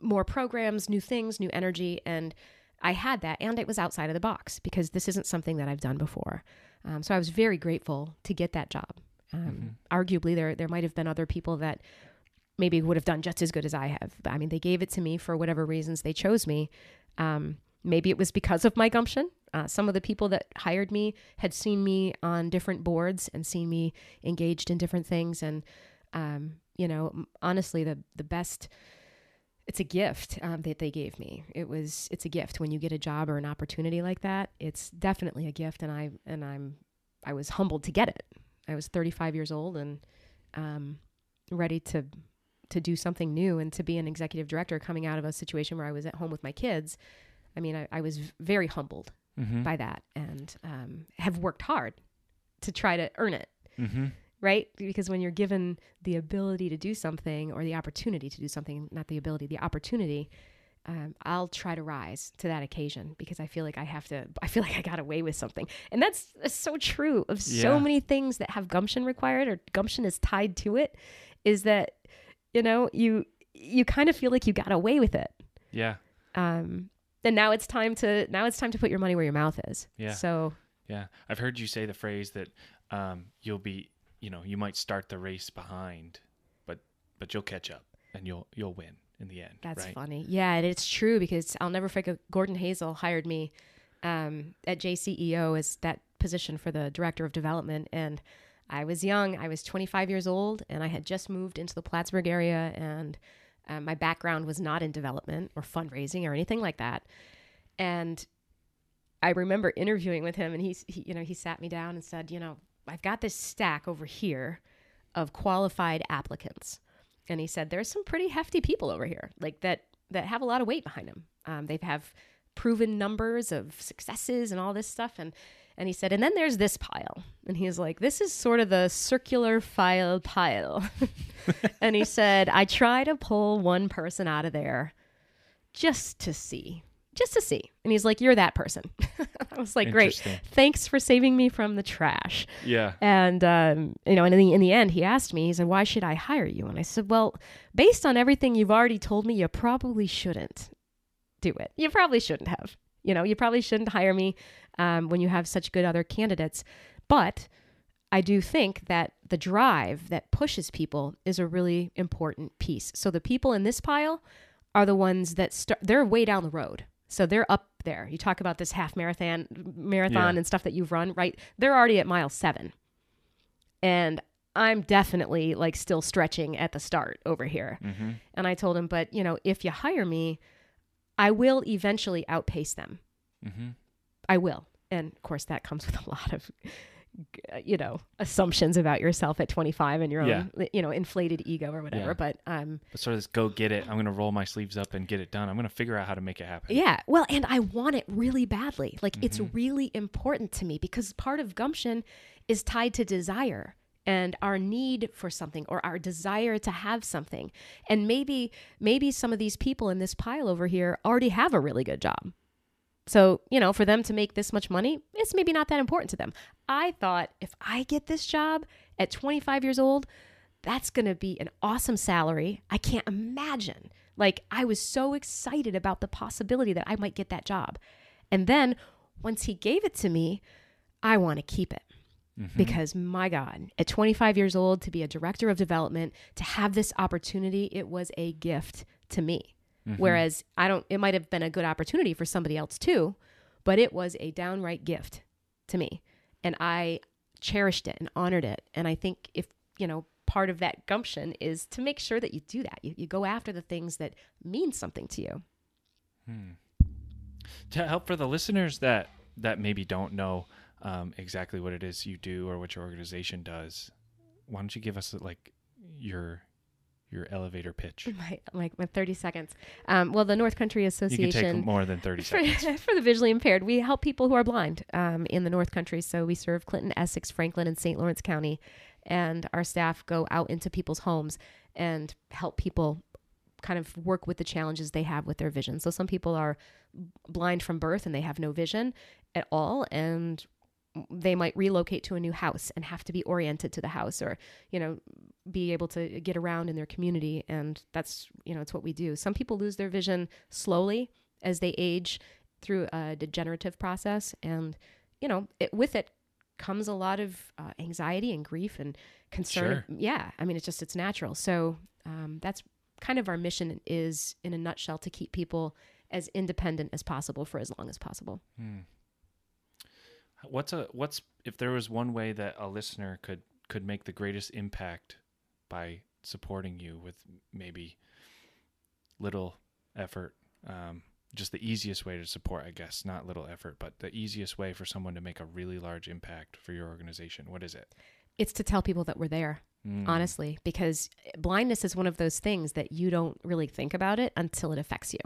more programs, new things, new energy. And I had that, and it was outside of the box because this isn't something that I've done before. Um, so I was very grateful to get that job. Um, Arguably, there there might have been other people that maybe would have done just as good as I have. But I mean, they gave it to me for whatever reasons they chose me. Um, maybe it was because of my gumption. Uh, some of the people that hired me had seen me on different boards and seen me engaged in different things. And um, you know, honestly, the the best it's a gift um, that they gave me. It was it's a gift when you get a job or an opportunity like that. It's definitely a gift, and I and I'm I was humbled to get it. I was 35 years old and um, ready to to do something new and to be an executive director coming out of a situation where I was at home with my kids. I mean, I, I was very humbled Mm-hmm. by that and um, have worked hard to try to earn it Mm-hmm. right? Because when you're given the ability to do something or the opportunity to do something, not the ability, the opportunity, um, I'll try to rise to that occasion because I feel like I have to, I feel <laughs> like I got away with something. And that's, that's so true of so many things that have gumption required or gumption is tied to it is that, you know, you, you kind of feel like you got away with it. Yeah. Um, and now it's time to, now it's time to put your money where your mouth is. Yeah. So Yeah. I've heard you say the phrase that um, you'll be, you know, you might start the race behind, but but you'll catch up and you'll you'll win in the end. That's right? funny. Yeah, and it's true because I'll never forget Gordon Hazel hired me um, at JCEO as that position for the director of development. And I was young, I was 25 years old, and I had just moved into the Plattsburgh area. And um, my background was not in development or fundraising or anything like that. And I remember interviewing with him, and he's, he, you know, he sat me down and said, you know, I've got this stack over here of qualified applicants and he said there's some pretty hefty people over here like that that have a lot of weight behind them um, they have proven numbers of successes and all this stuff and and he said and then there's this pile. And he's like this is sort of the circular file pile. <laughs> And he said i try to pull one person out of there just to see just to see. And he's like you're that person. <laughs> I was like great. Thanks for saving me from the trash. Yeah. and um, you know, and in the in the end, he asked me, he said, "Why should I hire you?" And I said, "Well, based on everything you've already told me, you probably shouldn't do it. You probably shouldn't have. You know, you probably shouldn't hire me um, when you have such good other candidates. But I do think that the drive that pushes people is a really important piece. So the people in this pile are the ones that start. They're way down the road. So they're up there. You talk about this half marathon, marathon Yeah. and stuff that you've run, right? They're already at mile seven, and I'm definitely like still stretching at the start over here. Mm-hmm. And I told him, but you know, if you hire me, I will eventually outpace them. Mm-hmm. I will. And of course, that comes with a <laughs> lot of, you know, assumptions about yourself at 25 and your own, you know, inflated ego or whatever. Yeah. But um, But sort of this go get it. I'm going to roll my sleeves up and get it done. I'm going to figure out how to make it happen. yeah, well, and I want it really badly. Like it's really important to me because part of gumption is tied to desire and our need for something or our desire to have something. And maybe maybe some of these people in this pile over here already have a really good job. So, you know, for them to make this much money, it's maybe not that important to them. I thought if I get this job at 25 years old, that's going to be an awesome salary. I can't imagine. Like, I was so excited about the possibility that I might get that job. And then once he gave it to me, I want to keep it. Mm-hmm. Because my God, at 25 years old, to be a director of development, to have this opportunity, it was a gift to me. Mm-hmm. Whereas I don't, it might have been a good opportunity for somebody else too, but it was a downright gift to me. And I cherished it and honored it. And I think if, you know, part of that gumption is to make sure that you do that. You, you go after the things that mean something to you. Hmm. to help for the listeners that that maybe don't know um, exactly what it is you do or what your organization does why don't you give us like your your elevator pitch <laughs> My, like my 30 seconds. Um, well, the North Country you can Association. take more than 30 <laughs> for, seconds <laughs> for the visually impaired, we help people who are blind um, in the North Country. So we serve Clinton, Essex, Franklin, and St. Lawrence County, and our staff go out into people's homes and help people kind of work with the challenges they have with their vision. So some people are blind from birth and they have no vision at all, and they might relocate to a new house and have to be oriented to the house or you know be able to get around in their community. And that's you know it's what we do. Some people lose their vision slowly as they age through a degenerative process. And you know it, with it comes a lot of uh, anxiety and grief and concern. Yeah. I mean it's just it's natural. So um, that's kind of our mission is in a nutshell to keep people as independent as possible for as long as possible what's a what's if there was one way that a listener could could make the greatest impact by supporting you with maybe little effort um, just the easiest way to support i guess not little effort but the easiest way for someone to make a really large impact for your organization what is it it's to tell people that we're there Mm. honestly because blindness is one of those things that you don't really think about it until it affects you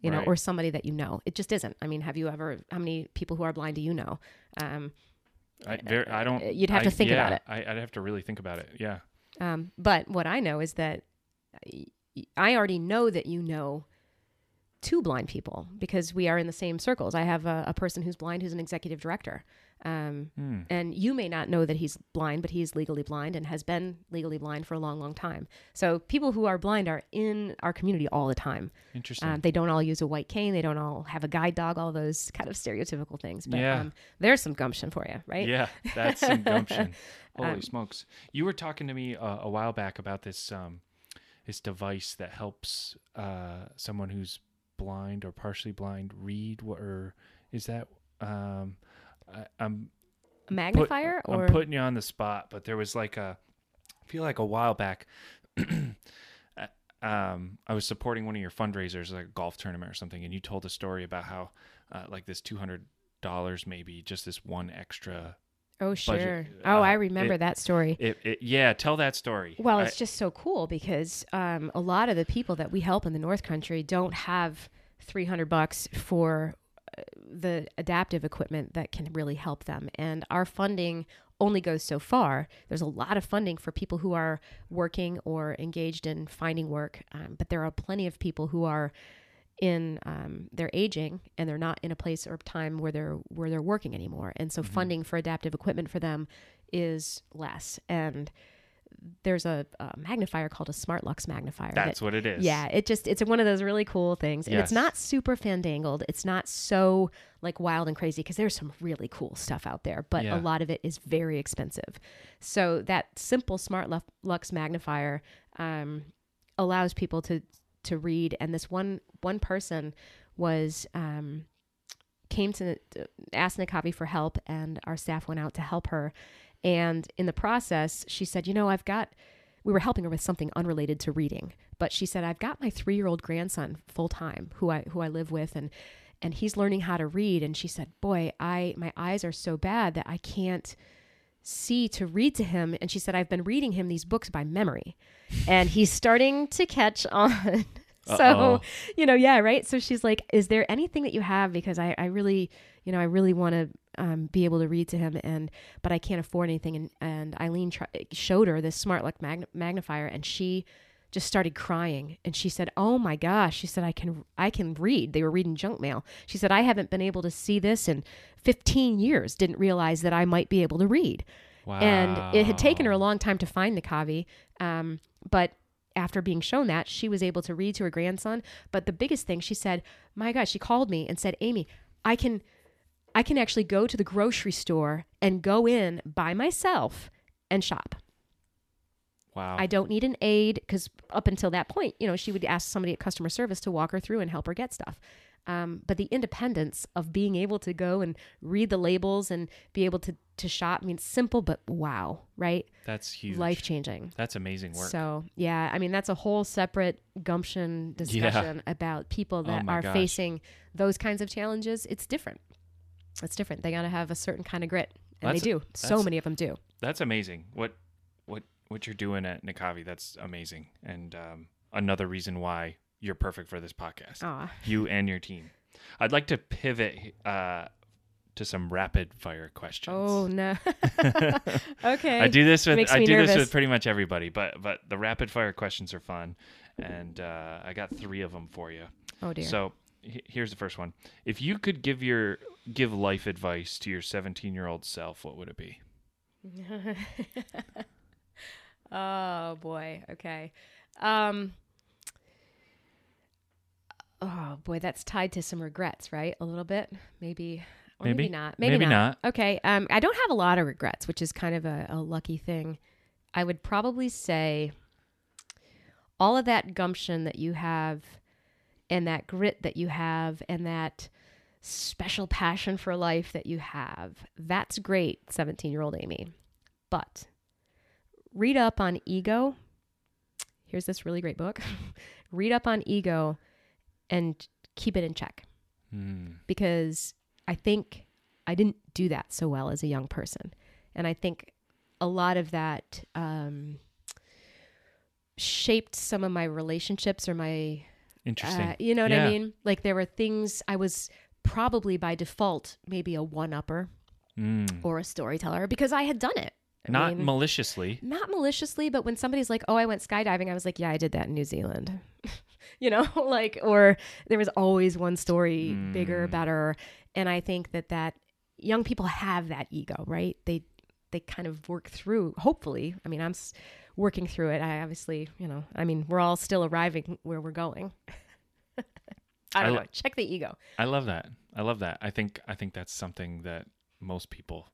you know Right. or somebody that you know it just isn't i mean have you ever how many people who are blind do you know um, I, very, I don't. You'd have to I- think about it. I, I'd have to really think about it. Yeah. um, but what i know is that I- i already know that you know two blind people because we are in the same circles i have a, a person who's blind who's an executive director um, Hmm. and you may not know that he's blind but he's legally blind and has been legally blind for a long long time so people who are blind are in our community all the time Interesting. Um, they don't all use a white cane. They don't all have a guide dog. All those kind of stereotypical things. But Yeah. um, there's some gumption for you, right? Yeah, that's some gumption. <laughs> Holy Um, smokes! You were talking to me uh, a while back about this um, this device that helps uh, someone who's blind or partially blind read. What or is that? Um, I, I'm A magnifier put, or I'm putting you on the spot, but there was like a I feel like a while back. <clears throat> um, I was supporting one of your fundraisers, like a golf tournament or something, and you told a story about how, uh, like this two hundred dollars, maybe just this one extra. Oh sure. budget. Oh, Uh, I remember it- that story. It, it, yeah, tell that story. Well, I- it's just so cool because um, a lot of the people that we help in the North Country don't have 300 bucks for uh, the adaptive equipment that can really help them. And our funding only goes so far. There's a lot of funding for people who are working or engaged in finding work, um, but there are plenty of people who are in um, they're aging and they're not in a place or time where they're where they're working anymore and so funding for adaptive equipment for them is less and there's a, a magnifier called a SmartLux magnifier that- That's what it is. yeah, it just it's one of those really cool things, and it's not super fandangled. It's not so like wild and crazy because there's some really cool stuff out there, but Yeah. a lot of it is very expensive. So that simple SmartLux- lux magnifier um, allows people to to read, and this one one person was. Um, came to ask NCAVI for help and our staff went out to help her. And in the process she said you know I've got we were helping her with something unrelated to reading but she said I've got my 3-year-old grandson full time who I who I live with and and he's learning how to read. And she said boy I my eyes are so bad that I can't see to read to him. And she said I've been reading him these books by memory. And he's starting to catch on so you know yeah right? So she's like is there anything that you have? Because I I really you know I really want to um, be able to read to him and but I can't afford anything. And and Eileen tr- showed her this SmartLux magn- magnifier and she just started crying. And she said oh my gosh. She said I can I can read. They were reading junk mail. She said I haven't been able to see this in 15 years. Didn't realize that I might be able to read. Wow. and it had taken her a long time to find the Kavi. Um, but after being shown that, she was able to read to her grandson. But the biggest thing, she said, "My God!" She called me and said, "Amy, I can, I can actually go to the grocery store and go in by myself and shop. Wow. I don't need an aide because up until that point, you know, she would ask somebody at customer service to walk her through and help her get stuff. Um, but the independence of being able to go and read the labels and be able to to shop, I mean, simple, but wow, right? That's huge. Life changing. That's amazing work. So yeah, I mean that's a whole separate gumption discussion about people that Oh are gosh. facing those kinds of challenges. It's different. It's different. They got to have a certain kind of grit, and That's- they do. So many of them do. That's amazing. What what what you're doing at NCAVI, that's amazing. And um, another reason why you're perfect for this podcast. Aw. You and your team. I'd like to pivot uh, to some rapid fire questions. Oh no. <laughs> <laughs> okay. I do this with Makes I do this with pretty much everybody, but but the rapid fire questions are fun, and uh, I got three of them for you. Oh dear. So he- here's the first one: If you could give your give life advice to your 17 year old self, what would it be? <laughs> oh boy. Okay. Um. Oh boy, that's tied to some regrets, right? A little bit, maybe. Or maybe, Maybe. not. Maybe, Maybe not. Okay. Um, I don't have a lot of regrets, which is kind of a, a lucky thing. I would probably say all of that gumption that you have and that grit that you have and that special passion for life that you have. That's great, 17 year old Amy. But read up on ego. Here's this really great book. <laughs> read up on ego and keep it in check Hmm. because I think I didn't do that so well as a young person. And I think a lot of that um, shaped some of my relationships or my Interesting. uh, you know what Yeah. I mean? Like there were things I was probably by default maybe a one upper Mm. or a storyteller because I had done it. I Not mean, maliciously. not maliciously, but when somebody's like, "Oh, I went skydiving," I was like, "Yeah, I did that in New Zealand." <laughs> you know, <laughs> like or there was always one story bigger, Mm. better, and I think that that young people have that ego, right? They they kind of work through. Hopefully, I mean, I'm s- working through it. I obviously, you know, I mean, we're all still arriving where we're going. <laughs> I don't I know. Check the ego. I love that. I love that. I think I think that's something that most people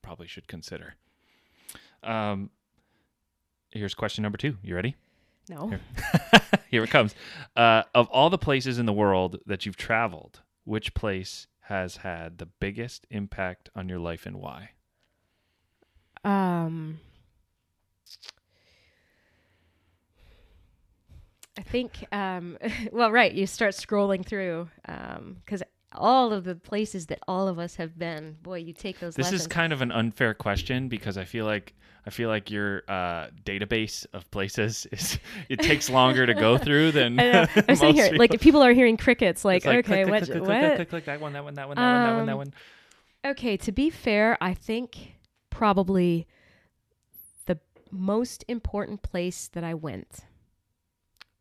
probably should consider. Um, here's question number two. You ready? No. Here. <laughs> Here it comes. Uh, of all the places in the world that you've traveled, which place has had the biggest impact on your life and why? Um, I think, um, <laughs> well, right. You start scrolling through because all of the places that all of us have been. Boy, you take those This lessons. is kind of an unfair question because I feel like I feel like your uh, database of places <laughs> is it takes longer to go through than <laughs> I I'm sitting here, like if people are hearing crickets, like, like, okay, click, what, click, click, what? click, click, click, that one, that one, that one, that one, that one, that Um, one. Okay, to be fair, I think probably the most important place that I went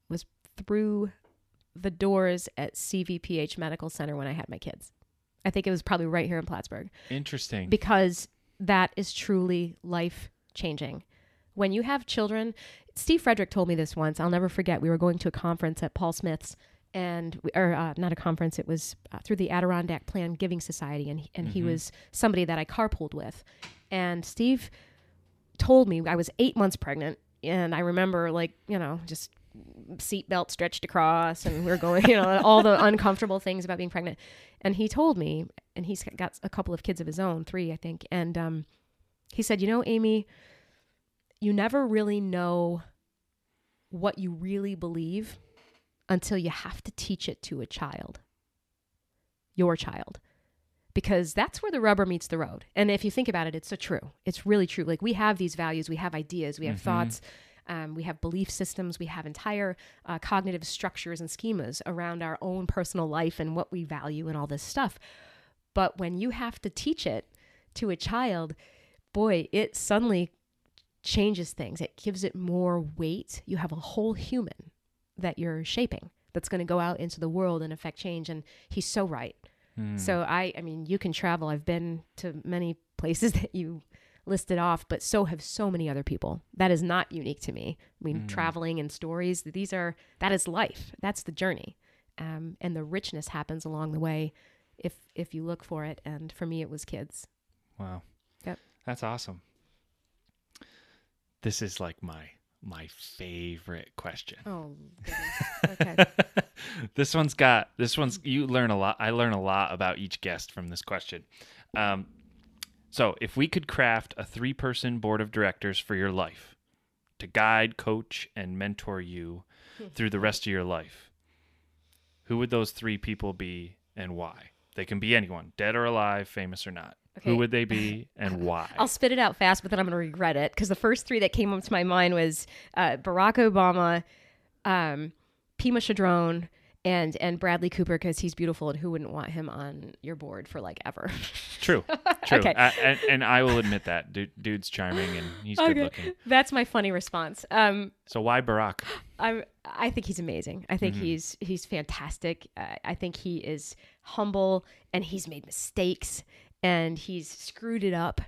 was through the doors at CVPH Medical Center when I had my kids. I think it was probably right here in Plattsburgh Interesting. because that is truly life changing. When you have children, Steve Frederick told me this once. I'll never forget. We were going to a conference at Paul Smith's, and we- or uh, not a conference. It was uh, through the Adirondack Plan Giving Society, and he, and he was somebody that I carpooled with. And Steve told me I was eight months pregnant, and I remember like you know just seatbelt stretched across, and we are going you know all the uncomfortable things about being pregnant. And he told me, and he's got a couple of kids of his own, three I think, and um, he said, you know, Amy, you never really know what you really believe until you have to teach it to a child, your child, because that's where the rubber meets the road. And if you think about it, it's so true. It's really true. Like we have these values, we have ideas, we have thoughts. Um, we have belief systems. We have entire uh, cognitive structures and schemas around our own personal life and what we value and all this stuff. But when you have to teach it to a child, boy, it suddenly changes things. It gives it more weight. You have a whole human that you're shaping that's going to go out into the world and affect change. And he's so right. Hmm. So I, I mean, you can travel. I've been to many places <laughs> that you listed off, but so have so many other people. That is not unique to me. I mean, traveling and stories. These are that is life. That's the journey, um, and the richness happens along the way, if if you look for it. And for me, it was kids. Wow. Yep. That's awesome. This is like my my favorite question. Oh, <laughs> okay. this one's got this one's you learn a lot. I learn a lot about each guest from this question. Um, so, if we could craft a three-person board of directors for your life to guide, coach, and mentor you through the rest of your life, who would those three people be and why? They can be anyone, dead or alive, famous or not. Okay. Who would they be <laughs> and why? I'll spit it out fast, but then I'm going to regret it because the first three that came up to my mind was uh, Barack Obama, um, Pema Chödrön, and and Bradley Cooper because he's beautiful and who wouldn't want him on your board for like ever? <laughs> True, true. Okay. I- and, and I will admit that dude, dude's charming and he's good looking. That's my funny response. Um, So why Barack? I I think he's amazing. I think he's he's fantastic. Uh, I think he is humble and he's made mistakes and he's screwed it up.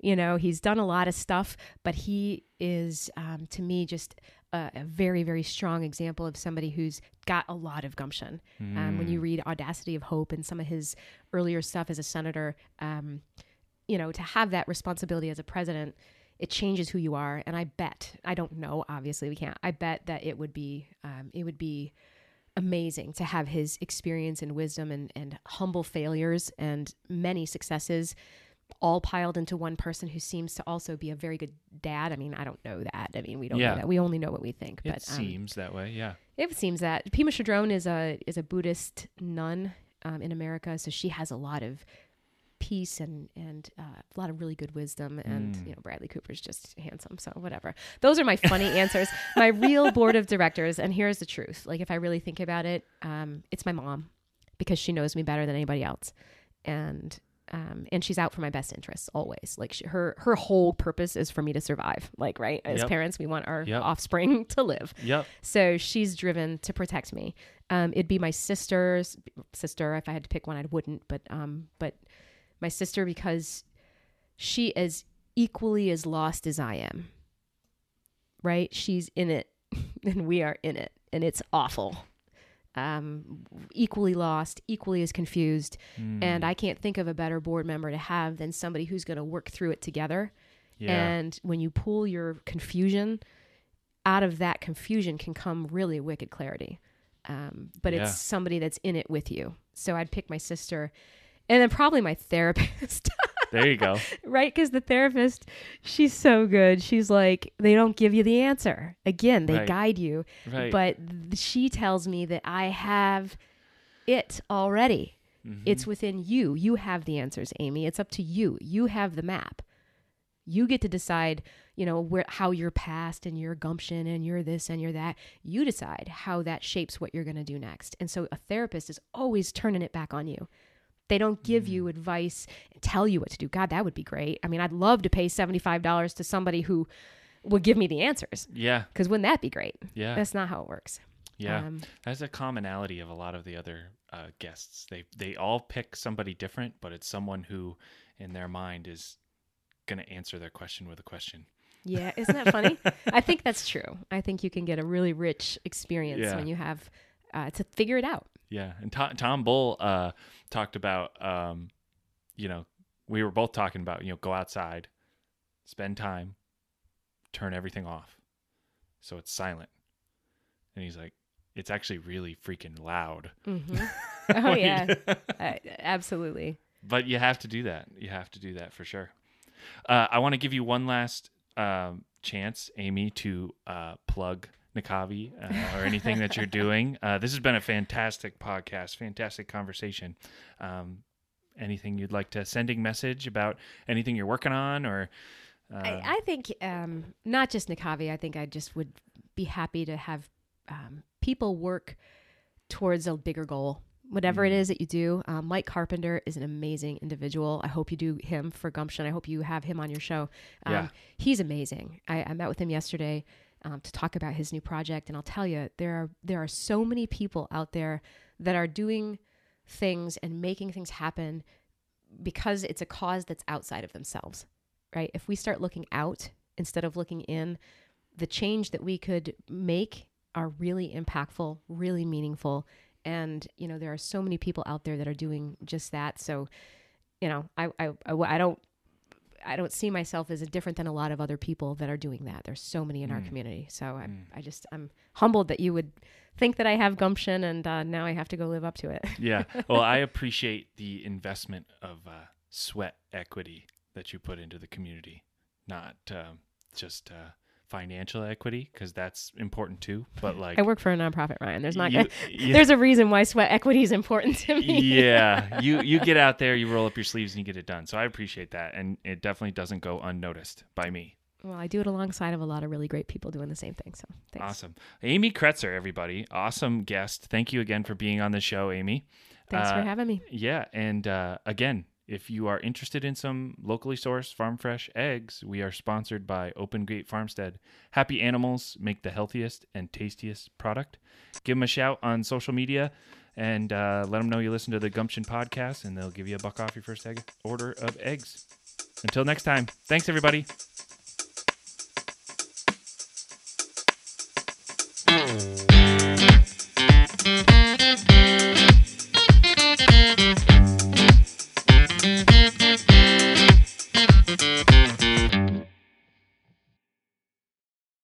You know, he's done a lot of stuff, but he is um, to me just a, a very very strong example of somebody who's got a lot of gumption. Um, when you read Audacity of Hope and some of his earlier stuff as a senator, um, you know, to have that responsibility as a president, it changes who you are. And I bet, I don't know, obviously we can't. I bet that it would be, um, it would be amazing to have his experience and wisdom and, and humble failures and many successes all piled into one person who seems to also be a very good dad. I mean, I don't know that. I mean, we don't Yeah. know that. We only know what we think. It but um, seems that way, yeah. it seems that Pema Chödrön is a is a Buddhist nun um, in America, so she has a lot of peace and and uh, a lot of really good wisdom. And Mm. you know, Bradley Cooper's just handsome, so whatever. Those are my funny <laughs> answers. My real board of directors, and here's the truth: like if I really think about it, um, it's my mom because she knows me better than anybody else, and. Um, and she's out for my best interests always. Like she, her, her whole purpose is for me to survive. Like right, as Yep. parents, we want our Yep. offspring <laughs> to live. Yep. So she's driven to protect me. Um, it'd be my sister's sister. If I had to pick one, I wouldn't. But um, but my sister because she is equally as lost as I am. Right? She's in it, <laughs> and we are in it, and it's awful. Um, equally lost, equally as confused, Mm. and I can't think of a better board member to have than somebody who's going to work through it together. Yeah. And when you pull your confusion, out of that confusion can come really wicked clarity. Um, but Yeah. it's somebody that's in it with you. So I'd pick my sister and then probably my therapist, <laughs> there you go. <laughs> right? Because the therapist, she's so good. She's like, they don't give you the answer. Again, they Right. guide you. Right. But th- she tells me that I have it already. Mm-hmm. It's within you. You have the answers, Amy. It's up to you. You have the map. You get to decide, you know, where how your past and your gumption and your this and your that. You decide how that shapes what you're going to do next. And so a therapist is always turning it back on you. They don't give you advice and tell you what to do. God, that would be great. I mean, I'd love to pay $75 to somebody who would give me the answers Yeah. because wouldn't that be great? Yeah. That's not how it works. Yeah, Um, that's a commonality of a lot of the other uh, guests. They they all pick somebody different, but it's someone who, in their mind, is going to answer their question with a question. Yeah, isn't that funny? I think <laughs> that's true. I think you can get a really rich experience Yeah. when you have uh, to figure it out. Yeah, and Tom, Tom Bull uh, talked about, um, you know, we were both talking about, you know, go outside, spend time, turn everything off, so it's silent. And he's like, it's actually really freaking loud. hmm <laughs> Oh you <laughs> yeah, uh, absolutely. but you have to do that. You have to do that for sure. Uh, I want to give you one last um, chance, Amy, to uh, plug NCAVI uh, or anything that you're doing. <laughs> Uh, this has been a fantastic podcast, fantastic conversation. Um, anything you'd like to sending message about anything you're working on or uh, I, I think um, not just NCAVI. I think I just would be happy to have um, people work towards a bigger goal. Whatever it is that you do, um, Mike Carpenter is an amazing individual. I hope you do him for Gumption. I hope you have him on your show. Um, Yeah. he's amazing. I, I met with him yesterday um, to talk about his new project, and I'll tell you, there are there are so many people out there that are doing things and making things happen because it's a cause that's outside of themselves right? If we start looking out instead of looking in, the change that we could make are really impactful, really meaningful. And, you know, there are so many people out there that are doing just that. So, you know, I, I, I, I don't, I don't see myself as different than a lot of other people that are doing that. There's so many in our Mm. community. So I, Mm. I just, I'm humbled that you would think that I have gumption and uh, now I have to go live up to it. <laughs> yeah. Well, I appreciate the investment of uh, sweat equity that you put into the community, not um, just uh, financial equity, because that's important too. But like, I work for a nonprofit, Ryan. There's not, you- <laughs> yeah, there's a reason why sweat equity is important to me. yeah, <laughs> you you get out there, you roll up your sleeves, and you get it done. So I appreciate that, and it definitely doesn't go unnoticed by me. Well, I do it alongside of a lot of really great people doing the same thing. So thanks. Awesome, Amy Kretzer, everybody, awesome guest. Thank you again for being on the show, Amy. Thanks Uh, for having me. Yeah, and uh, again, if you are interested in some locally sourced farm fresh eggs, we are sponsored by Open Gate Farmstead. Happy animals make the healthiest and tastiest product. Give them a shout on social media and uh, let them know you listen to the Gumption podcast, and they'll give you a buck off your first egg order of eggs. Until next time, thanks everybody.